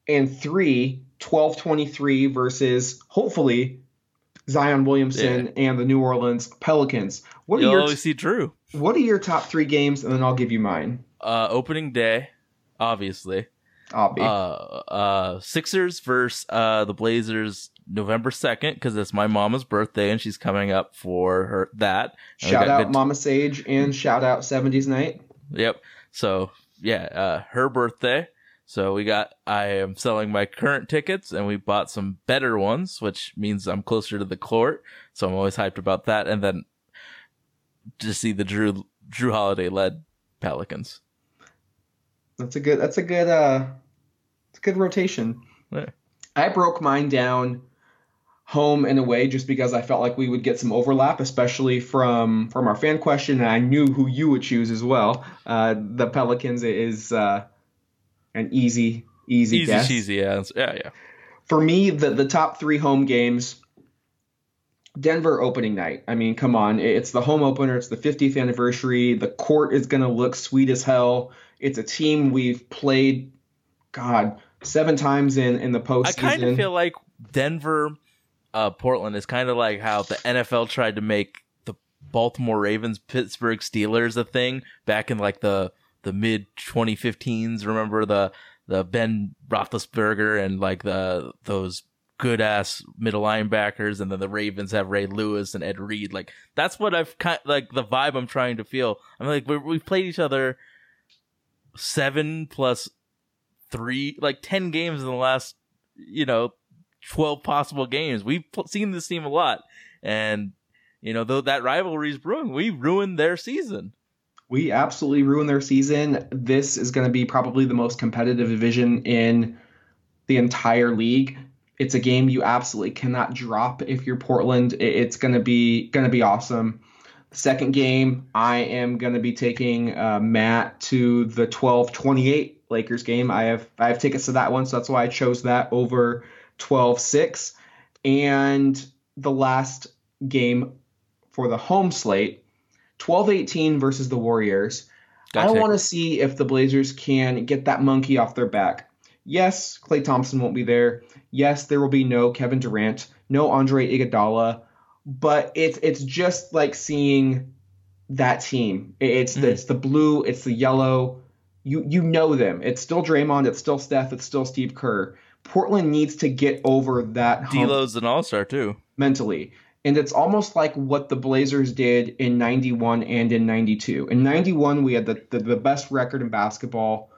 And three, 12-23 versus hopefully Zion Williamson and the New Orleans Pelicans. What are You'll your always see Jrue. what are your top three games? And then I'll give you mine. Uh, opening day, obviously. I'll be. Uh, uh, Sixers versus uh the Blazers November second because it's my mama's birthday and she's coming up for her that. And shout out Mama Sage and shout out 70s Night. Yep. So yeah, uh, her birthday. So we got. I am selling my current tickets, and we bought some better ones, which means I'm closer to the court. So I'm always hyped about that. And then to see the Jrue Jrue Holiday led Pelicans. That's a good. That's a good. Uh, good rotation. Yeah. I broke mine down home and away just because I felt like we would get some overlap, especially from from our fan question, and I knew who you would choose as well. Uh, the Pelicans is uh, an easy, easy, Easy guess. cheesy, yeah, it's- yeah, yeah. For me, the the top three home games. Denver opening night. I mean, come on. It's the home opener. It's the 50th anniversary. The court is going to look sweet as hell. It's a team we've played, God, seven times in, in the postseason. I kind of feel like Denver, uh, Portland is kind of like how the NFL tried to make the Baltimore Ravens, Pittsburgh Steelers a thing back in like the the mid 2015s. Remember the the Ben Roethlisberger and like the those good ass middle linebackers, and then the Ravens have Ray Lewis and Ed Reed. Like that's what I've kind like the vibe I'm trying to feel. I'm like we we've played each other seven plus three, like ten games in the last, you know, twelve possible games. We've seen this team a lot, and you know, though that rivalry is brewing, we ruined their season. We absolutely ruined their season. This is going to be probably the most competitive division in the entire league. It's a game you absolutely cannot drop if you're Portland. It's going to be going to be awesome. Second game, I am going to be taking uh, Matt to the 12-28 Lakers game. I have I have tickets to that one, so that's why I chose that over 12-6. And the last game for the home slate, 12-18 versus the Warriors. I want to see if the Blazers can get that monkey off their back. Yes, Klay Thompson won't be there. Yes, there will be no Kevin Durant, no Andre Iguodala, but it's it's just like seeing that team. It- It's the, Mhm. it's the blue, it's the yellow. You you know them. It's still Draymond, it's still Steph, it's still Steve Kerr. Portland needs to get over that D'Lo's an All Star too. mentally. And it's almost like what the Blazers did in 91 and in 92. In 91, we had the, the, the best record in basketball.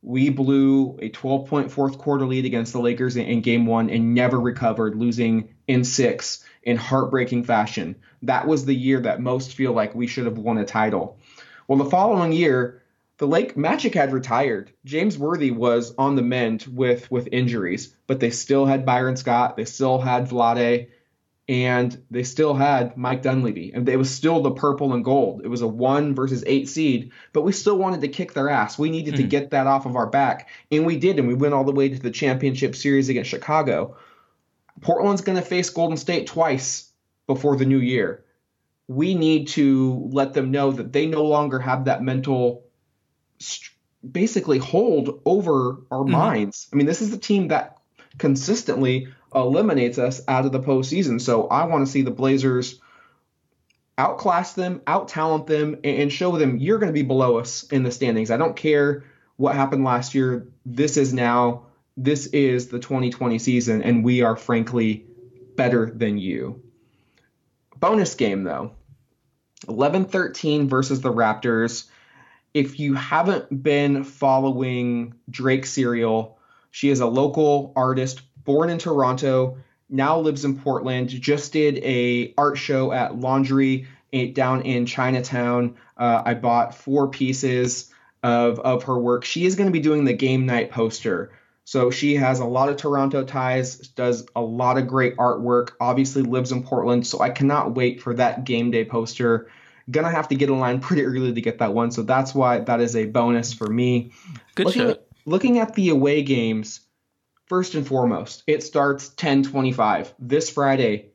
We blew a 12 point fourth quarter lead against the Lakers in, in game one and never recovered, losing in six in heartbreaking fashion. That was the year that most feel like we should have won a title. Well, the following year, the Lake Magic had retired. James Worthy was on the mend with with injuries, but they still had Byron Scott. They still had Vlade and they still had Mike Dunleavy, and it was still the purple and gold. It was a one versus eight seed, but we still wanted to kick their ass. We needed to Mhm. get that off of our back, and we did, and we went all the way to the championship series against Chicago. Portland's going to face Golden State twice before the new year. We need to let them know that they no longer have that mental, basically hold over our Mhm. minds. I mean, this is the team that consistently eliminates us out of the postseason. So I want to see the Blazers outclass them, out talent them, and, and show them you're going to be below us in the standings. I don't care what happened last year. This is now, this is the 2020 season, and we are frankly better than you. Bonus game though 11 13 versus the Raptors. If you haven't been following Drake Serial, she is a local artist born in Toronto, now lives in Portland, just did a art show at Laundry eh, down in Chinatown. Uh, I bought four pieces of, of her work. She is going to be doing the game night poster. So she has a lot of Toronto ties, does a lot of great artwork, obviously lives in Portland. So I cannot wait for that game day poster. Gonna have to get in line pretty early to get that one. So that's why that is a bonus for me Good looking, shot. looking at the away games, first and foremost, it starts 10:25 this Friday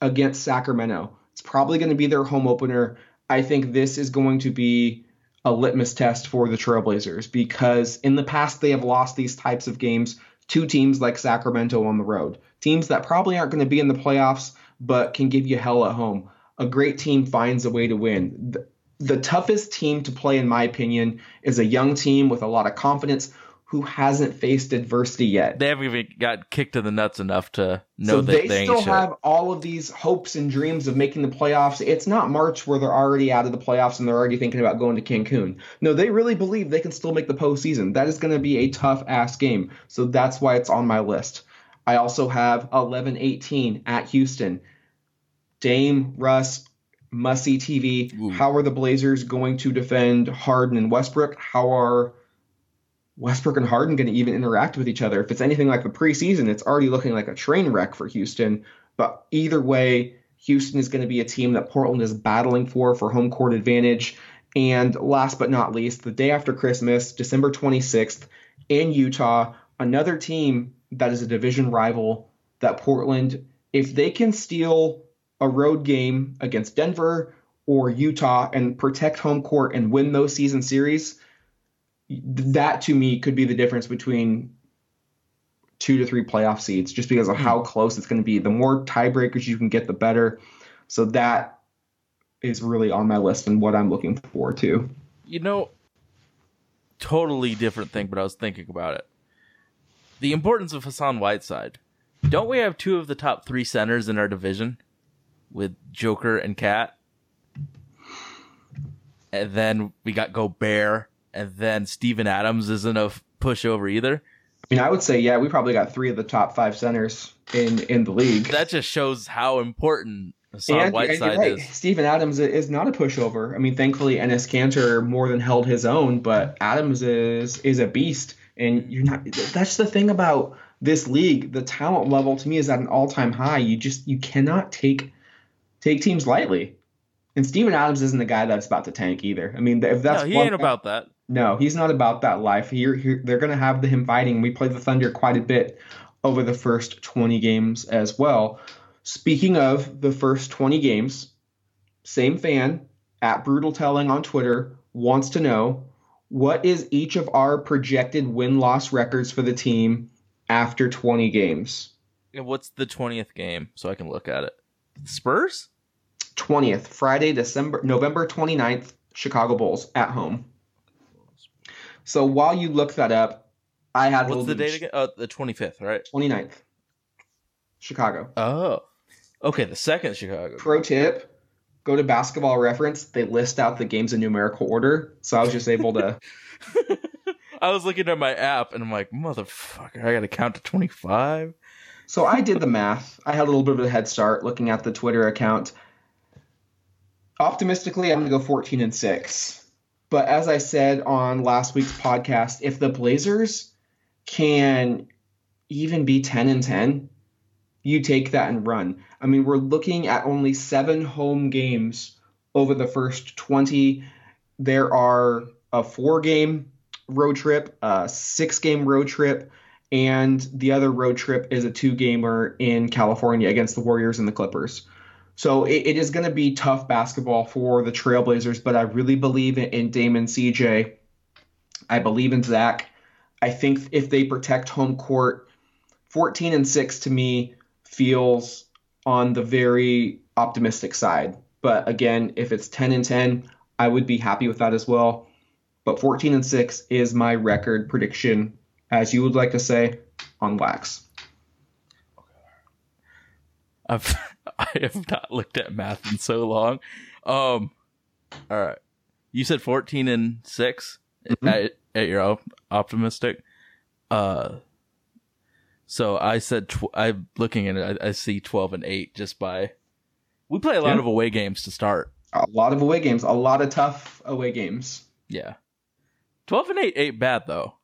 against Sacramento. It's probably going to be their home opener. I think this is going to be a litmus test for the Trailblazers because in the past they have lost these types of games to teams like Sacramento on the road. Teams that probably aren't going to be in the playoffs but can give you hell at home. A great team finds a way to win. The, the toughest team to play, in my opinion, is a young team with a lot of confidence who hasn't faced adversity yet. They haven't even got kicked in the nuts enough to know so that they, they, still shit. have all of these hopes and dreams of making the playoffs. It's not March where they're already out of the playoffs and they're already thinking about going to Cancun. No, they really believe they can still make the postseason. That is going to be a tough ass game. So that's why it's on my list. I also have 11 18 at Houston. Dame, Russ, must see TV. Ooh. How are the Blazers going to defend Harden and Westbrook? How are Westbrook and Harden going to even interact with each other? If it's anything like the preseason, it's already looking like a train wreck for Houston. But either way, Houston is going to be a team that Portland is battling for for home court advantage. And last but not least, the day after Christmas, December 26th, in Utah, another team that is a division rival that Portland, if they can steal a road game against Denver or Utah and protect home court and win those season series, that to me could be the difference between two to three playoff seeds just because of hmm. how close it's going to be. The more tiebreakers you can get, the better. So that is really on my list and what I'm looking forward to. You know, totally different thing, but I was thinking about it. The importance of Hassan Whiteside. Don't we have two of the top three centers in our division with Joker and Cat? And then we got Gobert, and then Steven Adams isn't a pushover either. I mean, I would say, yeah, we probably got three of the top five centers in in the league. That just shows how important Hassan and, and Whiteside you're right. is. Steven Adams is not a pushover. I mean, thankfully, Enes Kanter more than held his own, but Adams is is a beast. And you're not. That's the thing about this league. The talent level to me is at an all time high. You just you cannot take take teams lightly. And Steven Adams isn't the guy that's about to tank either. I mean, if that's no, he ain't guy- about that. no, he's not about that life. Here, here they're going to have the him fighting. We played the Thunder quite a bit over the first 20 games as well. Speaking of the first 20 games, same fan at Brutal Telling on Twitter wants to know what is each of our projected win loss records for the team after 20 games. And What's the twentieth game so I can look at it? Spurs? 20th, Friday, December, November 29th, Chicago Bulls at home. So while you look that up, I had What's little the date again? Oh, the twenty fifth, right? 29th. Chicago. Oh, okay. The second Chicago. Pro tip go to basketball reference. They list out the games in numerical order. So I was just able to. I was looking at my app and I'm like, motherfucker, I got to count to twenty five. So I did the math. I had a little bit of a head start looking at the Twitter account. Optimistically, I'm going to go 14 and 6. But as I said on last week's podcast, if the Blazers can even be 10 and 10, you take that and run. I mean, we're looking at only seven home games over the first 20. There are a four game road trip, a six game road trip, and the other road trip is a two gamer in California against the Warriors and the Clippers. So it, it is going to be tough basketball for the Trailblazers, but I really believe in, in Dame and CJ. I believe in Zach. I think if they protect home court, 14 and 6 to me feels on the very optimistic side. But again, if it's 10 and 10, I would be happy with that as well. But 14 and 6 is my record prediction, as you would like to say, on wax. I've I have not looked at math in so long. Um, all right, you said fourteen and 6 Mhm. at, at your op- optimistic. Uh, so I said tw- I'm looking at it. I, I see twelve and eight just by. We play a lot Yeah. of away games to start. A lot of away games, a lot of tough away games. Yeah, twelve and eight ain't bad though.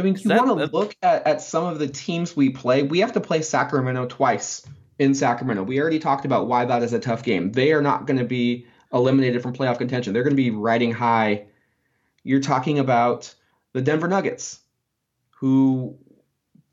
I mean, you want to look at, at some of the teams we play. We have to play Sacramento twice in Sacramento. We already talked about why that is a tough game. They are not going to be eliminated from playoff contention. They're going to be riding high. You're talking about the Denver Nuggets, who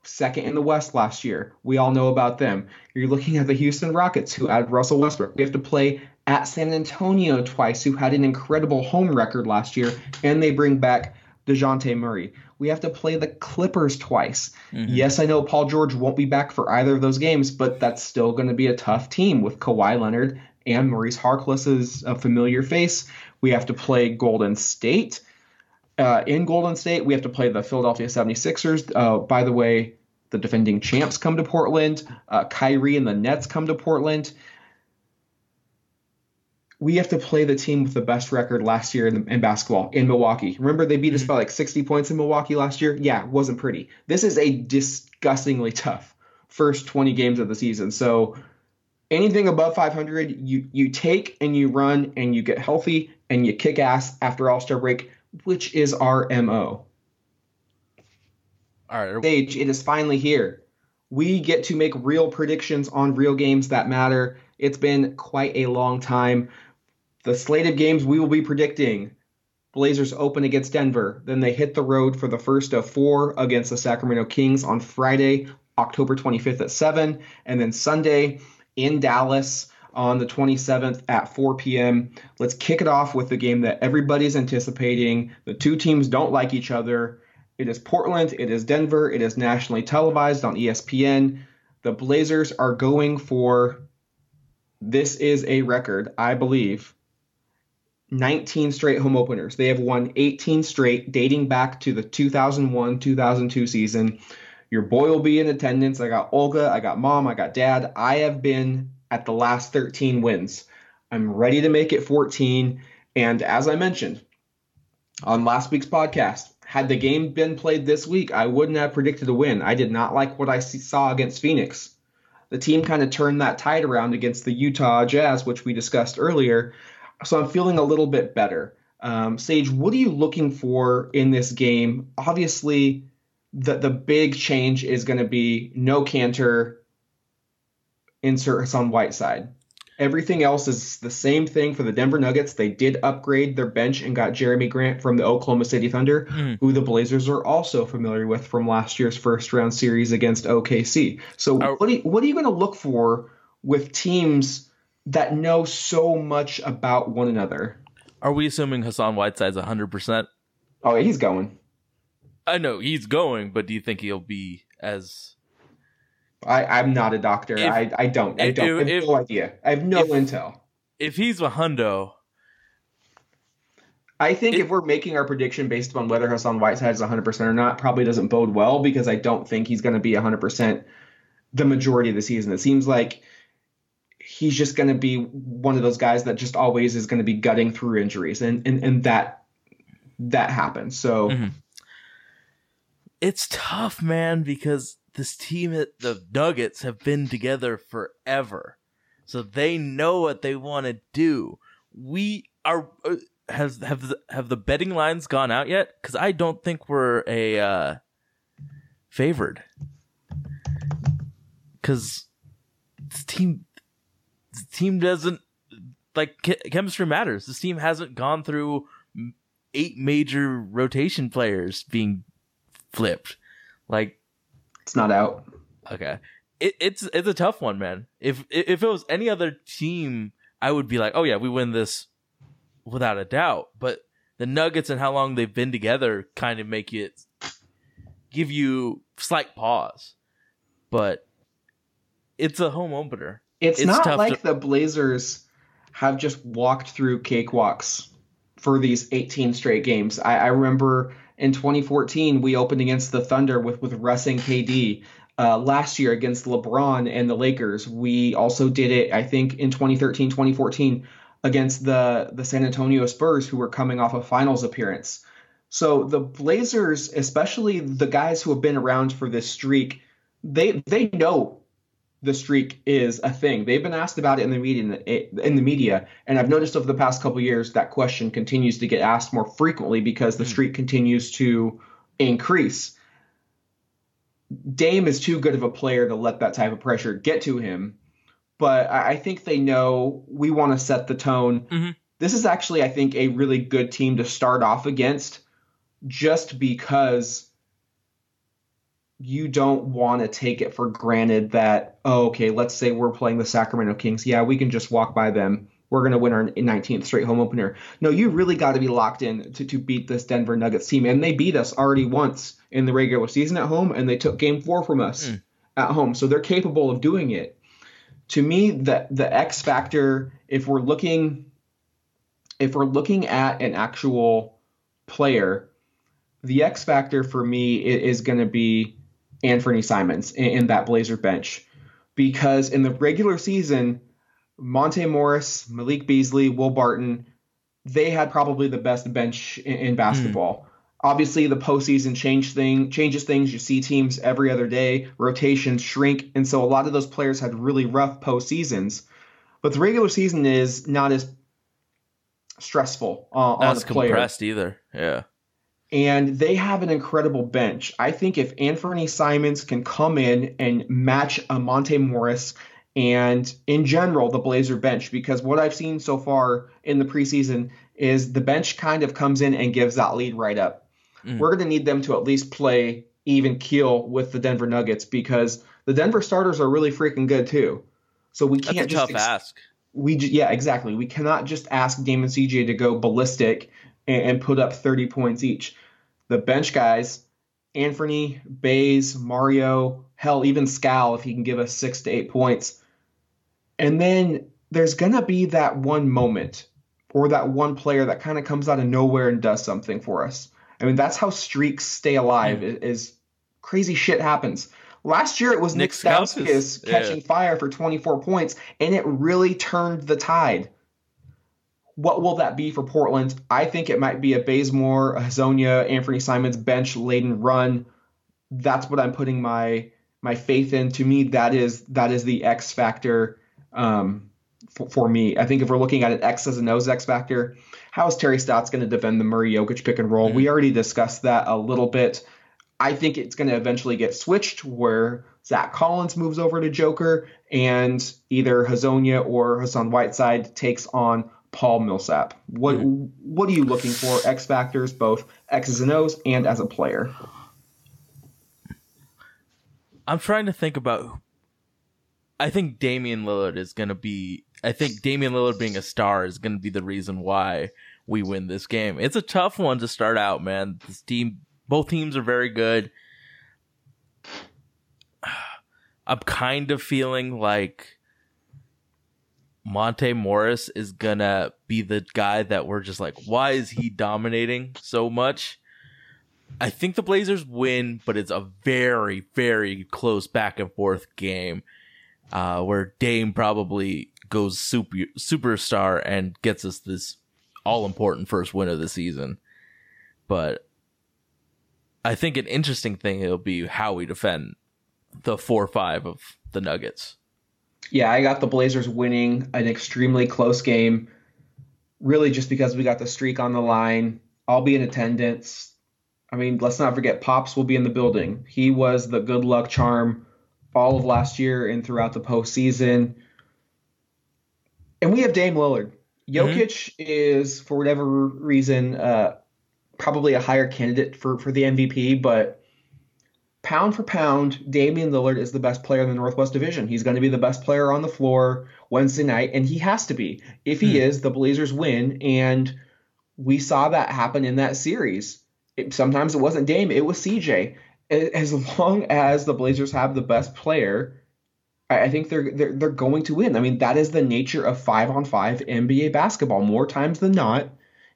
second in the West last year. We all know about them. You're looking at the Houston Rockets, who had Russell Westbrook. We have to play at San Antonio twice, who had an incredible home record last year, and they bring back Dejounte Murray. We have to play the Clippers twice. Mhm. Yes, I know Paul George won't be back for either of those games, but that's still going to be a tough team with Kawhi Leonard and Maurice Harkless as a familiar face. We have to play Golden State. Uh, in Golden State, we have to play the Philadelphia 76ers. Uh, by the way, the defending champs come to Portland. Uh, Kyrie and the Nets come to Portland. We have to play the team with the best record last year in, in basketball in Milwaukee. Remember, they beat us mm-hmm. by like 60 points in Milwaukee last year? Yeah, wasn't pretty. This is a disgustingly tough first 20 games of the season. So anything above 500, you you take and you run and you get healthy and you kick ass after All Star break, which is our mo. All right. Stage, it is finally here. We get to make real predictions on real games that matter. It's been quite a long time. The slate of games we will be predicting Blazers open against Denver. Then they hit the road for the first of four against the Sacramento Kings on Friday, October 25th at 7. And then Sunday in Dallas on the 27th at 4 p.m. Let's kick it off with the game that everybody's anticipating. The two teams don't like each other. It is Portland, it is Denver, it is nationally televised on ESPN. The Blazers are going for this is a record, I believe. 19 straight home openers. They have won 18 straight dating back to the 2001 2002 season. Your boy will be in attendance. I got Olga, I got mom, I got dad. I have been at the last 13 wins. I'm ready to make it 14. And as I mentioned on last week's podcast, had the game been played this week, I wouldn't have predicted a win. I did not like what I saw against Phoenix. The team kind of turned that tide around against the Utah Jazz, which we discussed earlier. So I'm feeling a little bit better. Um, Sage, what are you looking for in this game? Obviously, the the big change is going to be no Kanter. insert Hassan Whiteside. Everything else is the same thing for the Denver Nuggets. They did upgrade their bench and got Jerami Grant from the Oklahoma City Thunder, Hmm. who the Blazers are also familiar with from last year's first round series against OKC. So Are- what are you, what are you going to look for with teams that know so much about one another? Are we assuming Hassan Whiteside's 100%? Oh, yeah, he's going. I know he's going, but do you think he'll be as I, I'm not a doctor. If- I, I don't. I don't. I have if- no idea. I have no if- intel. if he's a hundo? I think It- if we're making our prediction based upon whether Hassan Whiteside is 100% or not, probably doesn't bode well because I don't think he's going to be 100% the majority of the season. It seems like he's just going to be one of those guys that just always is going to be gutting through injuries, and and, and that that happens. So Mhm. It's tough, man, because this team, the Nuggets, have been together forever, so they know what they want to do. We are. Uh, has have the, have the betting lines gone out yet? Because I don't think we're a uh, favored. Because this team, team doesn't like che- chemistry matters. This team hasn't gone through eight major rotation players being flipped. Like, it's not out. okay, it, it's it's a tough one, man. If if it was any other team, I would be like, oh yeah, we win this without a doubt. But the Nuggets and how long they've been together kind of make it give you slight pause. But it's a home opener. It's, It's not like to- the Blazers have just walked through cakewalks for these 18 straight games. I, I remember in 2014 we opened against the Thunder with with Russ and KD. Uh, last year against LeBron and the Lakers, we also did it. I think in 2013, 2014 against the the San Antonio Spurs, who were coming off a finals appearance. So the Blazers, especially the guys who have been around for this streak, they they know the streak is a thing. They've been asked about it in the media in the media, and I've noticed over the past couple years that question continues to get asked more frequently because the streak continues to increase. Dame is too good of a player to let that type of pressure get to him, but I think they know we want to set the tone. Mhm. This is actually, I think, a really good team to start off against, just because you don't want to take it for granted that oh okay let's say we're playing the sacramento kings. Yeah we can just walk by them. We're going to win our 19th straight home opener. No you really got to be locked in to, to beat this denver nuggets team and they beat us already once in the regular season at home and they took game four from us Mm. at home. So they're capable of doing it. To me the the x factor if we're looking if we're looking at an actual player the X factor for me is going to be Anfernee Simons in, in that Blazer bench because in the regular season, Monte Morris, Malik Beasley, Will Barton, they had probably the best bench in, in basketball. Obviously, the postseason change thing changes things. You see teams every other day, rotations shrink, and so a lot of those players had really rough postseasons. But the regular season is not as stressful uh, on Not the as player compressed either. Yeah. And they have an incredible bench. I think if Anfernee Simons can come in and match a Monte Morris and in general the Blazer bench, because what I've seen so far in the preseason is the bench kind of comes in and gives that lead right up. Mm. We're going to need them to at least play even keel with the Denver Nuggets because the Denver starters are really freaking good too. So we can't a just tough ex- ask. we j- yeah exactly we cannot just ask Dame and CJ to go ballistic and, and put up 30 points each. The bench guys Anfernee Baze Mario hell even Skal if he can give us 6 to 8 points. And then there's going to be that one moment or that one player that kind of comes out of nowhere and does something for us. I mean that's how streaks stay alive hmm. is, is crazy shit happens. Last year it was Nick Nick Stauskas, Stauskas yeah. catching fire for 24 points, and it really turned the tide. What will that be for Portland? I think it might be a Bazemore, a Hezonja, Anfernee Simons bench laden run. That's what I'm putting my my faith in. To me, that is that is the X factor um, for, for me. I think if we're looking at an X as an O's X factor, how is Terry Stotts going to defend the Murray Jokic pick and roll? Mhm. We already discussed that a little bit. I think it's going to eventually get switched where Zach Collins moves over to Joker and either Hezonja or Hassan Whiteside takes on Paul Millsap. What what are you looking for? X factors, both X's and O's, and as a player. I'm trying to think about. I think Damian Lillard is going to be. I think Damian Lillard being a star is going to be the reason why we win this game. It's a tough one to start out, man. This team, both teams are very good. I'm kind of feeling like Monte Morris is gonna be the guy that we're just like, why is he dominating so much? I think the Blazers win, but it's a very, very close back and forth game uh, where Dame probably goes super superstar and gets us this all important first win of the season. But I think an interesting thing it'll be how we defend the four five of the Nuggets. Yeah, I got the Blazers winning an extremely close game, really just because we got the streak on the line. I'll be in attendance. I mean, let's not forget, Pops will be in the building. He was the good luck charm all of last year and throughout the postseason. And we have Dame Lillard. Jokic is, for whatever reason, uh, probably a higher candidate for, for the MVP, but pound for pound, Damian Lillard is the best player in the Northwest Division. He's going to be the best player on the floor Wednesday night, and he has to be. If he Hmm. is, the Blazers win, and we saw that happen in that series. It, sometimes it wasn't Dame, it was CJ. As long as the Blazers have the best player, I I think they're, they're they're going to win. I mean, that is the nature of five on five NBA basketball. More times than not,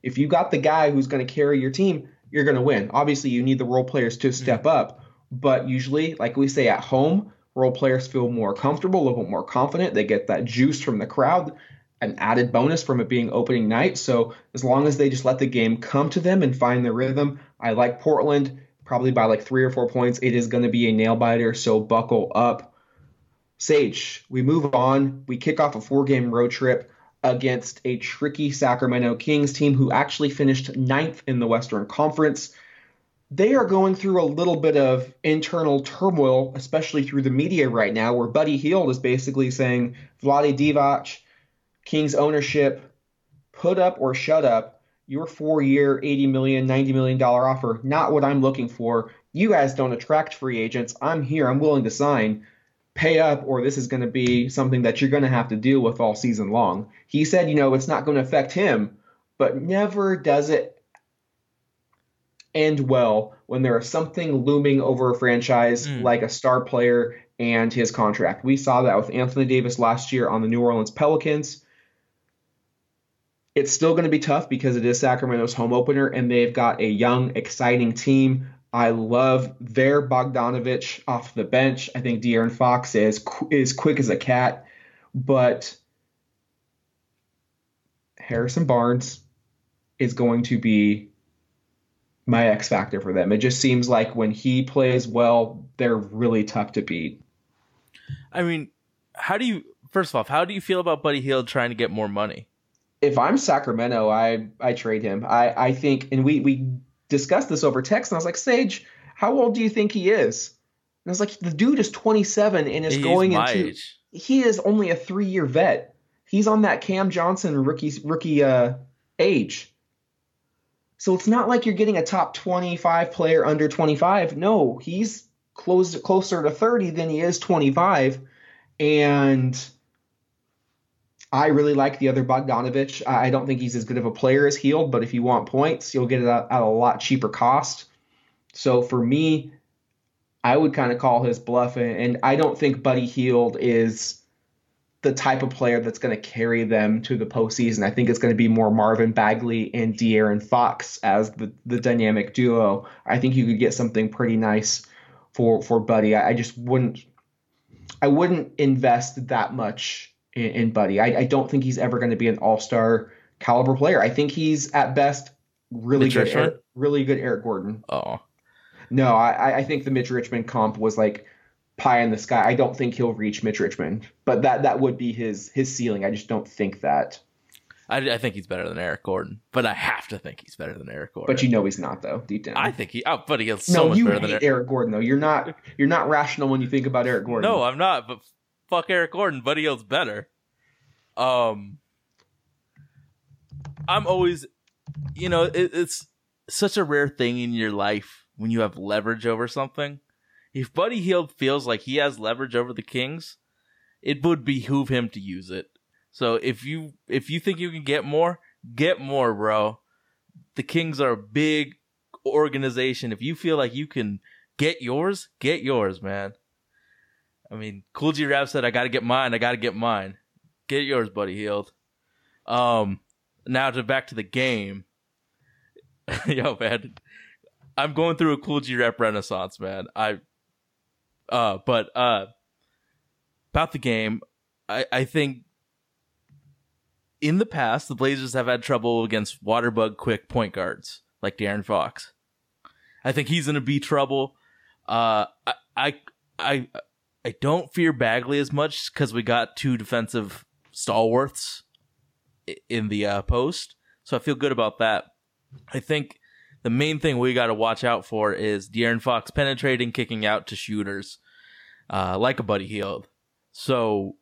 if you got the guy who's going to carry your team, you're going to win. Obviously, you need the role players to step up, but usually, like we say at home, role players feel more comfortable, a little bit more confident. They get that juice from the crowd, an added bonus from it being opening night. So as long as they just let the game come to them and find their rhythm, I like Portland probably by like three or four points. It is going to be a nail biter, so buckle up. Sage, we move on. We kick off a four game road trip against a tricky Sacramento Kings team who actually finished ninth in the Western Conference. They are going through a little bit of internal turmoil, especially through the media right now, where Buddy Hield is basically saying, Vlade Divac, Kings ownership, put up or shut up. Your four year, $80 million, $90 million offer, not what I'm looking for. You guys don't attract free agents. I'm here. I'm willing to sign pay up or this is going to be something that you're going to have to deal with all season long. He said, you know, it's not going to affect him, but never does it end well when there is something looming over a franchise Mm. like a star player and his contract. We saw that with Anthony Davis last year on the New Orleans Pelicans. It's still going to be tough because it is Sacramento's home opener and they've got a young, exciting team. I love their Bogdanovich off the bench. I think De'Aaron Fox is is quick as a cat, but Harrison Barnes is going to be my X factor for them. It just seems like when he plays well, they're really tough to beat. I mean, how do you first off, how do you feel about Buddy Hield trying to get more money? If I'm Sacramento, I I trade him. I I think, and we we discussed this over text, and I was like, Sage, how old do you think he is? And I was like, the dude is 27 and is He's going into. age. He is only a three year vet. He's on that Cam Johnson rookie rookie uh, age. So it's not like you're getting a top 25 player under 25. No, he's close, closer to 30 than he is 25. And I really like the other Bogdanovich. I don't think he's as good of a player as Hield, but if you want points, you'll get it at a lot cheaper cost. So for me, I would kind of call his bluff, and I don't think Buddy Hield is the type of player that's going to carry them to the postseason. I think it's going to be more Marvin Bagley and De'Aaron Fox as the, the dynamic duo. I think you could get something pretty nice for for Buddy. I, I just wouldn't I wouldn't invest that much in, in Buddy. I, I don't think he's ever going to be an All Star caliber player. I think he's at best really Mitch good, Eric, really good Eric Gordon. Oh, No, I, I think the Mitch Richmond comp was like pie in the sky. I don't think he'll reach Mitch Richmond, but that that would be his his ceiling. I just don't think that. I, I think he's better than Eric Gordon, but I have to think he's better than Eric Gordon. But you know he's not though, deep down. I think he. Oh, Buddy Hield's so no, much you better than Eric. Eric Gordon though. You're not you're not rational when you think about Eric Gordon. No, I'm not. But fuck Eric Gordon. Buddy Hield's better. Um, I'm always, you know, it, it's such a rare thing in your life when you have leverage over something. If Buddy Hield feels like he has leverage over the Kings, it would behoove him to use it. So if you if you think you can get more, get more, bro. The Kings are a big organization. If you feel like you can get yours, get yours, man. I mean, Kool G Rap said, "I got to get mine. I got to get mine. Get yours, buddy. Hield." Um, now to back to the game. Yo, man, I'm going through a Kool G Rap renaissance, man. I, uh, but uh, about the game, I I think in the past the Blazers have had trouble against waterbug quick point guards like De'Aaron Fox. I think he's gonna be trouble. Uh, I I I, I don't fear Bagley as much because we got two defensive stalwarts in the uh, post, so I feel good about that. I think the main thing we got to watch out for is De'Aaron Fox penetrating, kicking out to shooters, uh, like a Buddy Hield. So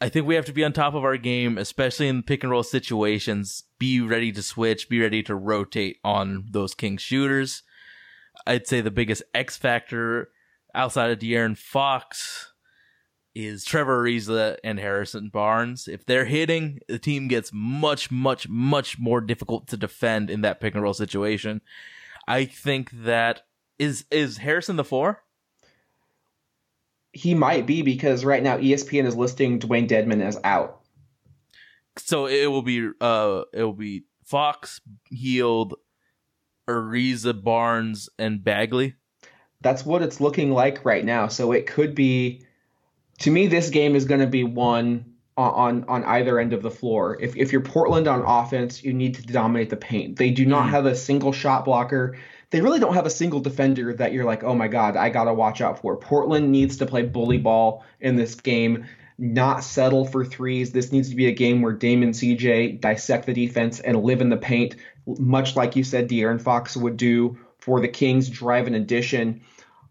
I think we have to be on top of our game, especially in pick and roll situations. Be ready to switch, be ready to rotate on those King shooters. I'd say the biggest X factor outside of De'Aaron Fox is Trevor Ariza and Harrison Barnes. If they're hitting, the team gets much, much, much more difficult to defend in that pick and roll situation. I think that is is Harrison the four? he might be because right now ESPN is listing Dewayne Dedmon as out. So it will be uh it will be Fox, Hield, Ariza, Barnes, and Bagley. That's what it's looking like right now. So it could be. To me, this game is going to be won on, on either end of the floor. If if you're Portland on offense, you need to dominate the paint. They do not Mhm. have a single shot blocker. They really don't have a single defender that you're like, oh my god, I gotta watch out for. Portland needs to play bully ball in this game, not settle for threes. This needs to be a game where Dame and CJ dissect the defense and live in the paint, much like you said De'Aaron Fox would do for the Kings, drive an addition.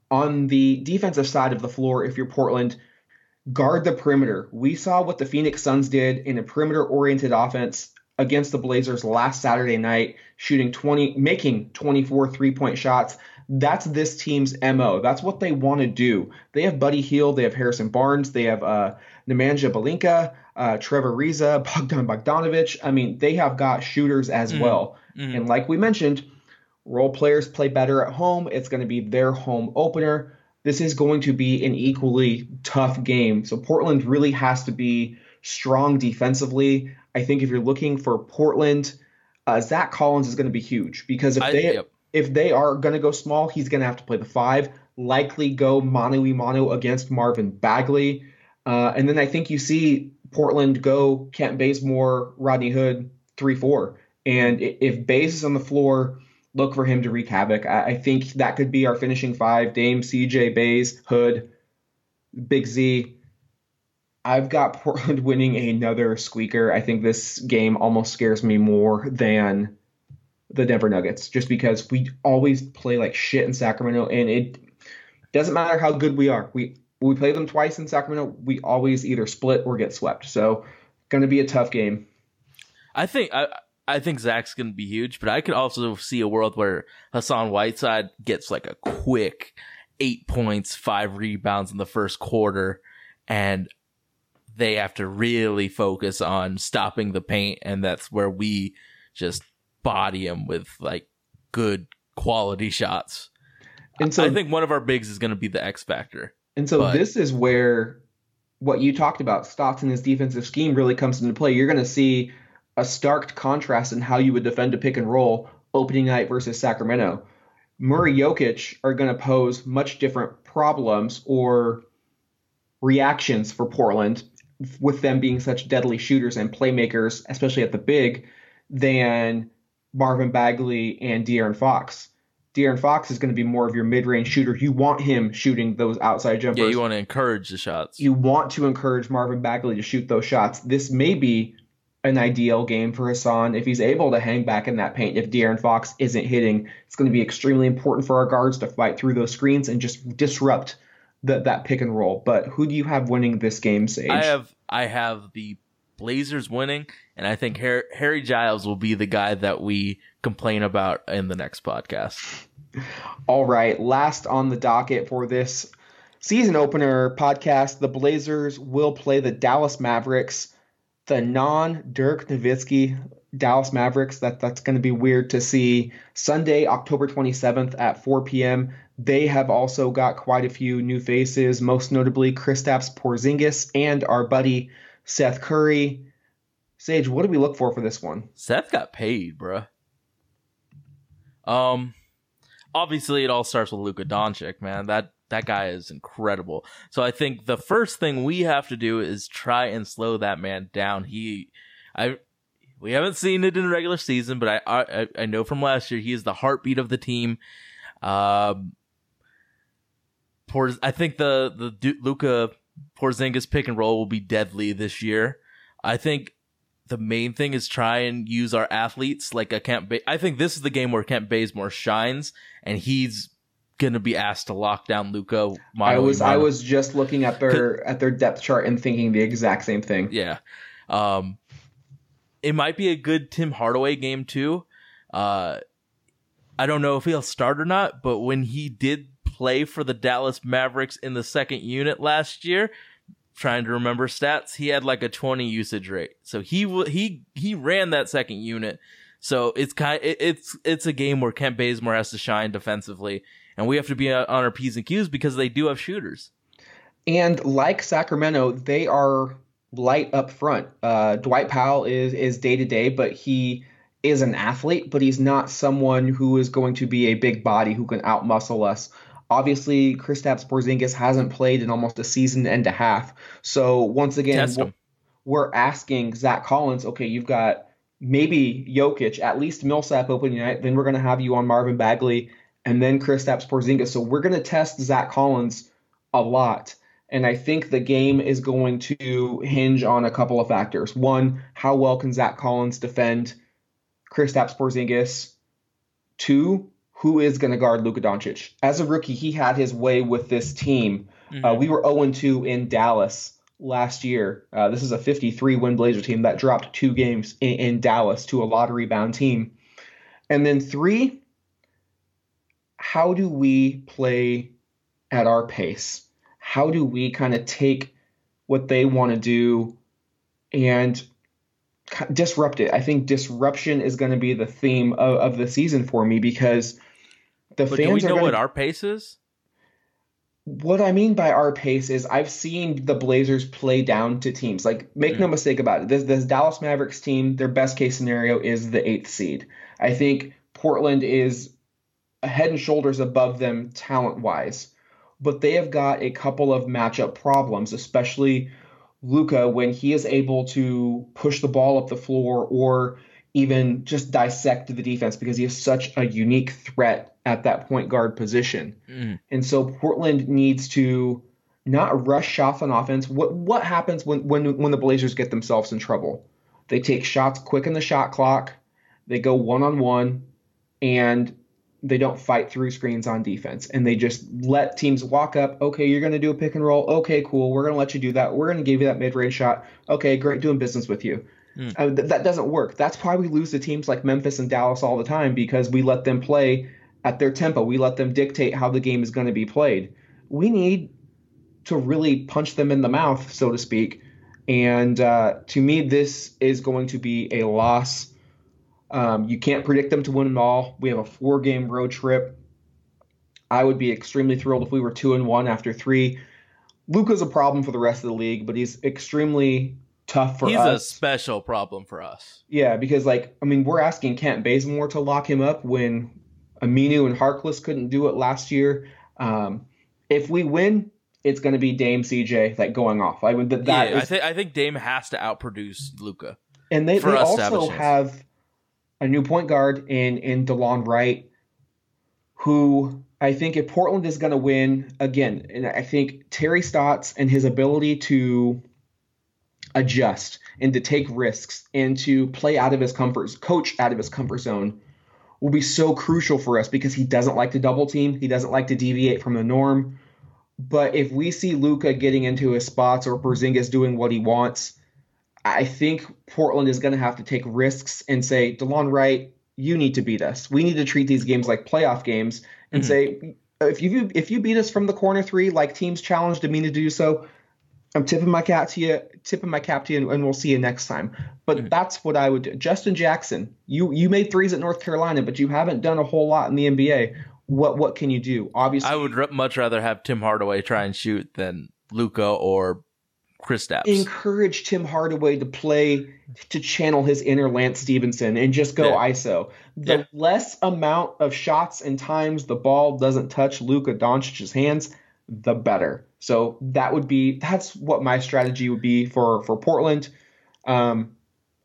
On the defensive side of the floor, if you're Portland, guard the perimeter. We saw what the Phoenix Suns did in a perimeter oriented offense against the Blazers last Saturday night, shooting 20, making 24 three point shots. That's this team's MO. That's what they want to do. They have Buddy Hield, they have Harrison Barnes, they have uh, Nemanja Bjelica, uh, Trevor Riza, Bogdan Bogdanovich. I mean, they have got shooters as Mhm. well. Mhm. And like we mentioned, role players play better at home. It's going to be their home opener. This is going to be an equally tough game. So Portland really has to be strong defensively. I think if you're looking for Portland, uh, Zach Collins is going to be huge because if I- they yep. if they are going to go small, he's going to have to play the five. Likely go mano a mano against Marvin Bagley, uh, and then I think you see Portland go Kent Bazemore, Rodney Hood, three four. And if Baze is on the floor, look for him to wreak havoc. I, I think that could be our finishing five: Dame, CJ, Baze, Hood, Big Z. I've got Portland winning another squeaker. I think this game almost scares me more than the Denver Nuggets, just because we always play like shit in Sacramento, and it doesn't matter how good we are. We we play them twice in Sacramento. We always either split or get swept. So, going to be a tough game. I think I I think Zach's gonna be huge, but I could also see a world where Hassan Whiteside gets like a quick eight points, five rebounds in the first quarter, and they have to really focus on stopping the paint, and that's where we just body him with like good quality shots. And so I think one of our bigs is going to be the X factor. And so But- this is where what you talked about, his defensive scheme really comes into play. You're going to see a stark contrast in how you would defend a pick and roll opening night versus Sacramento. Murray Jokic are going to pose much different problems or reactions for Portland with them being such deadly shooters and playmakers, especially at the big, than Marvin Bagley and De'Aaron Fox. De'Aaron Fox is going to be more of your mid-range shooter. You want him shooting those outside jumpers. Yeah, you want to encourage the shots. You want to encourage Marvin Bagley to shoot those shots. This may be an ideal game for Hassan if he's able to hang back in that paint. If De'Aaron Fox isn't hitting, it's going to be extremely important for our guards to fight through those screens and just disrupt the, that pick and roll. But who do you have winning this game, Sage? I have I have the Blazers winning, and I think Har- Harry Giles will be the guy that we complain about in the next podcast. All right, last on the docket for this season opener podcast, the Blazers will play the Dallas Mavericks, the non Dirk Nowitzki Dallas Mavericks. That that's going to be weird to see Sunday, October 27th at 4 p.m. They have also got quite a few new faces, most notably Kristaps Porzingis and our buddy Seth Curry. Sage, what do we look for for this one? Seth got paid, bruh. Um, obviously, it all starts with Luka Doncic, man. That that guy is incredible. So I think the first thing we have to do is try and slow that man down. He, I, we haven't seen it in regular season, but I I, I know from last year he is the heartbeat of the team. Um, Porz, I think the the Du- Luka Porzingis pick and roll will be deadly this year. I think the main thing is try and use our athletes like a Kent. Ba- I think this is the game where Kent Bazemore shines, and he's gonna be asked to lock down Luka. I was I was just looking at their at their depth chart and thinking the exact same thing. yeah. Um, it might be a good Tim Hardaway game too. Uh, I don't know if he'll start or not, but when he did play for the Dallas Mavericks in the second unit last year, trying to remember stats, he had like a 20 usage rate. So he he he ran that second unit. So it's kind it, it's it's a game where Kent Bazemore has to shine defensively, and we have to be on our p's and q's because they do have shooters. And like Sacramento, they are light up front. Uh, Dwight Powell is is day to day, but he is an athlete, but he's not someone who is going to be a big body who can outmuscle us. Obviously, Kristaps Porzingis hasn't played in almost a season and a half. So once again, we're asking Zach Collins, okay, you've got maybe Jokic, at least Millsap opening night, then we're going to have you on Marvin Bagley, and then Kristaps Porzingis. So we're going to test Zach Collins a lot. And I think the game is going to hinge on a couple of factors. One, how well can Zach Collins defend Kristaps Porzingis? Two, who is going to guard Luka Doncic? As a rookie, he had his way with this team. Uh, we were 0 2 in Dallas last year. Uh, this is a 53 win Blazer team that dropped two games in, in Dallas to a lottery bound team. And then three, how do we play at our pace? How do we kind of take what they want to do and disrupt it? I think disruption is going to be the theme of, of the season for me because the But fans do we know gonna, what our pace is? what I mean by our pace is I've seen the Blazers play down to teams. Like, make no mm. mistake about it. This, this Dallas Mavericks team, their best case scenario is the eighth seed. I think Portland is head and shoulders above them talent wise, but they have got a couple of matchup problems, especially Luka when he is able to push the ball up the floor or even just dissect the defense because he is such a unique threat at that point guard position. Mm. And so Portland needs to not rush shots on offense. What what happens when when when the Blazers get themselves in trouble? They take shots quick in the shot clock. They go one on one, and they don't fight through screens on defense. And they just let teams walk up. Okay, you're going to do a pick and roll. Okay, cool. We're going to let you do that. We're going to give you that mid range shot. Okay, great, doing business with you. Mm. Uh, th- that doesn't work. That's why we lose to teams like Memphis and Dallas all the time because we let them play at their tempo. We let them dictate how the game is going to be played. We need to really punch them in the mouth, so to speak. And uh, to me, this is going to be a loss. Um, you can't predict them to win them all. We have a four game road trip. I would be extremely thrilled if we were two and one after three. Luka's a problem for the rest of the league, but he's extremely tough for He's us. He's a special problem for us. Yeah, because like I mean, we're asking Kent Bazemore to lock him up when Aminu and Harkless couldn't do it last year. Um, if we win, it's going to be Dame CJ like going off. I mean, that, that yeah, I is- think I think Dame has to outproduce Luka. and they, they us to have also have a new point guard in in Delon Wright, who I think if Portland is going to win again, and I think Terry Stotts and his ability to adjust and to take risks and to play out of his comfort, coach out of his comfort zone, will be so crucial for us because he doesn't like to double team, he doesn't like to deviate from the norm. But if we see Luka getting into his spots or Porzingis doing what he wants, I think Portland is going to have to take risks and say, Delon Wright, you need to beat us. We need to treat these games like playoff games and Mhm. say, if you if you beat us from the corner three, like teams challenged me to do so, I'm tipping my cap to you, tipping my cap to you, and, we'll see you next time. But Mhm. that's what I would do. Justin Jackson, you you made threes at North Carolina, but you haven't done a whole lot in the NBA. What what can you do? Obviously, I would r- much rather have Tim Hardaway try and shoot than Luka or Kristaps. encourage Tim Hardaway to play to channel his inner Lance Stephenson and just go Yeah. ISO. The Yeah. less amount of shots and times the ball doesn't touch Luka Doncic's hands, the better. So that would be that's what my strategy would be for for Portland. Um,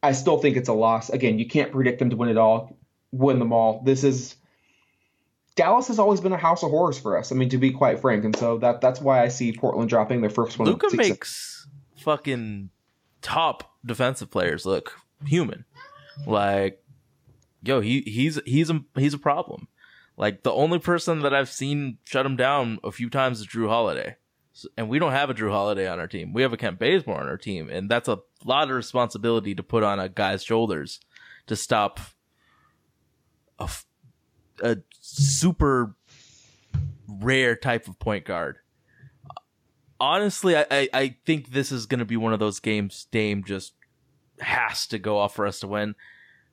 I still think it's a loss. Again, you can't predict them to win it all, win them all. This is Dallas has always been a house of horrors for us. I mean, to be quite frank, and so that that's why I see Portland dropping their first one. Luka makes fucking top defensive players look human. Like, yo, he he's he's a he's a problem. Like the only person that I've seen shut him down a few times is Jrue Holiday, and we don't have a Jrue Holiday on our team. We have a Kent Bazemore on our team, and that's a lot of responsibility to put on a guy's shoulders to stop a f- a super rare type of point guard honestly, I, I, I think this is going to be one of those games Dame just has to go off for us to win.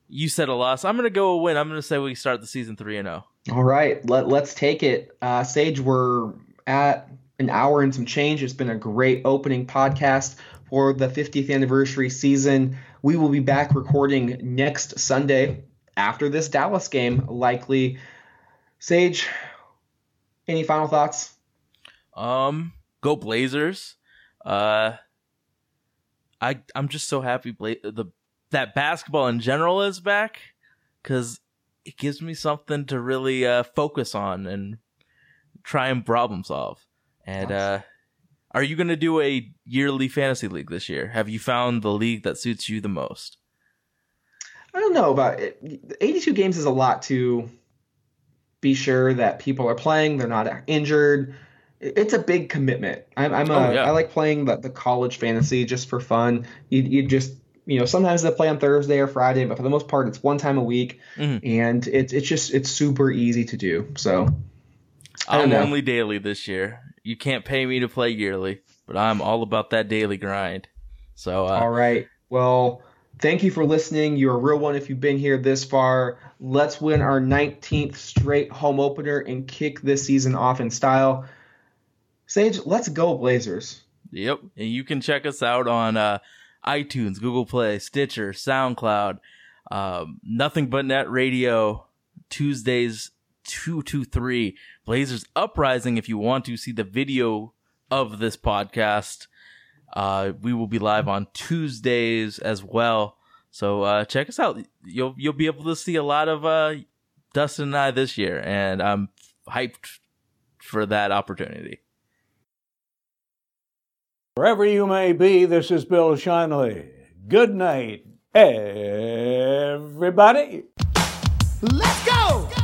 You said a loss. I'm going to go a win. I'm going to say we start the season 3 and oh. 0. All right, let, let's take it. Uh, Sage, we're at an hour and some change. It's been a great opening podcast for the 50th anniversary season. We will be back recording next Sunday after this Dallas game, likely. Sage, any final thoughts? Um, go Blazers. Uh, I I'm just so happy Bla- the that basketball in general is back because it gives me something to really uh, focus on and try and problem solve. And uh, are you going to do a yearly fantasy league this year? Have you found the league that suits you the most? I don't know about it. 82 games is a lot to be sure that people are playing, they're not injured. It's a big commitment. I'm, I'm a, Oh, yeah. I like playing the, the college fantasy just for fun. You, you just, you know, sometimes they play on Thursday or Friday, but for the most part, it's one time a week, Mhm. and it's it's just it's super easy to do. So I'm know. only daily this year. You can't pay me to play yearly, but I'm all about that daily grind. So uh, All right. Well, thank you for listening. You're a real one if you've been here this far. Let's win our 19th straight home opener and kick this season off in style. Sage, let's go Blazers. Yep. And you can check us out on uh, iTunes, Google Play, Stitcher, SoundCloud, um, Nothing But Net Radio, Tuesdays 2 to 3. Blazers Uprising if you want to see the video of this podcast. Uh, we will be live on Tuesdays as well. So uh, check us out. You'll you'll be able to see a lot of uh, Dustin and I this year, and I'm hyped for that opportunity. Wherever you may be, this is Bill Shinley. Good night, everybody. Let's go!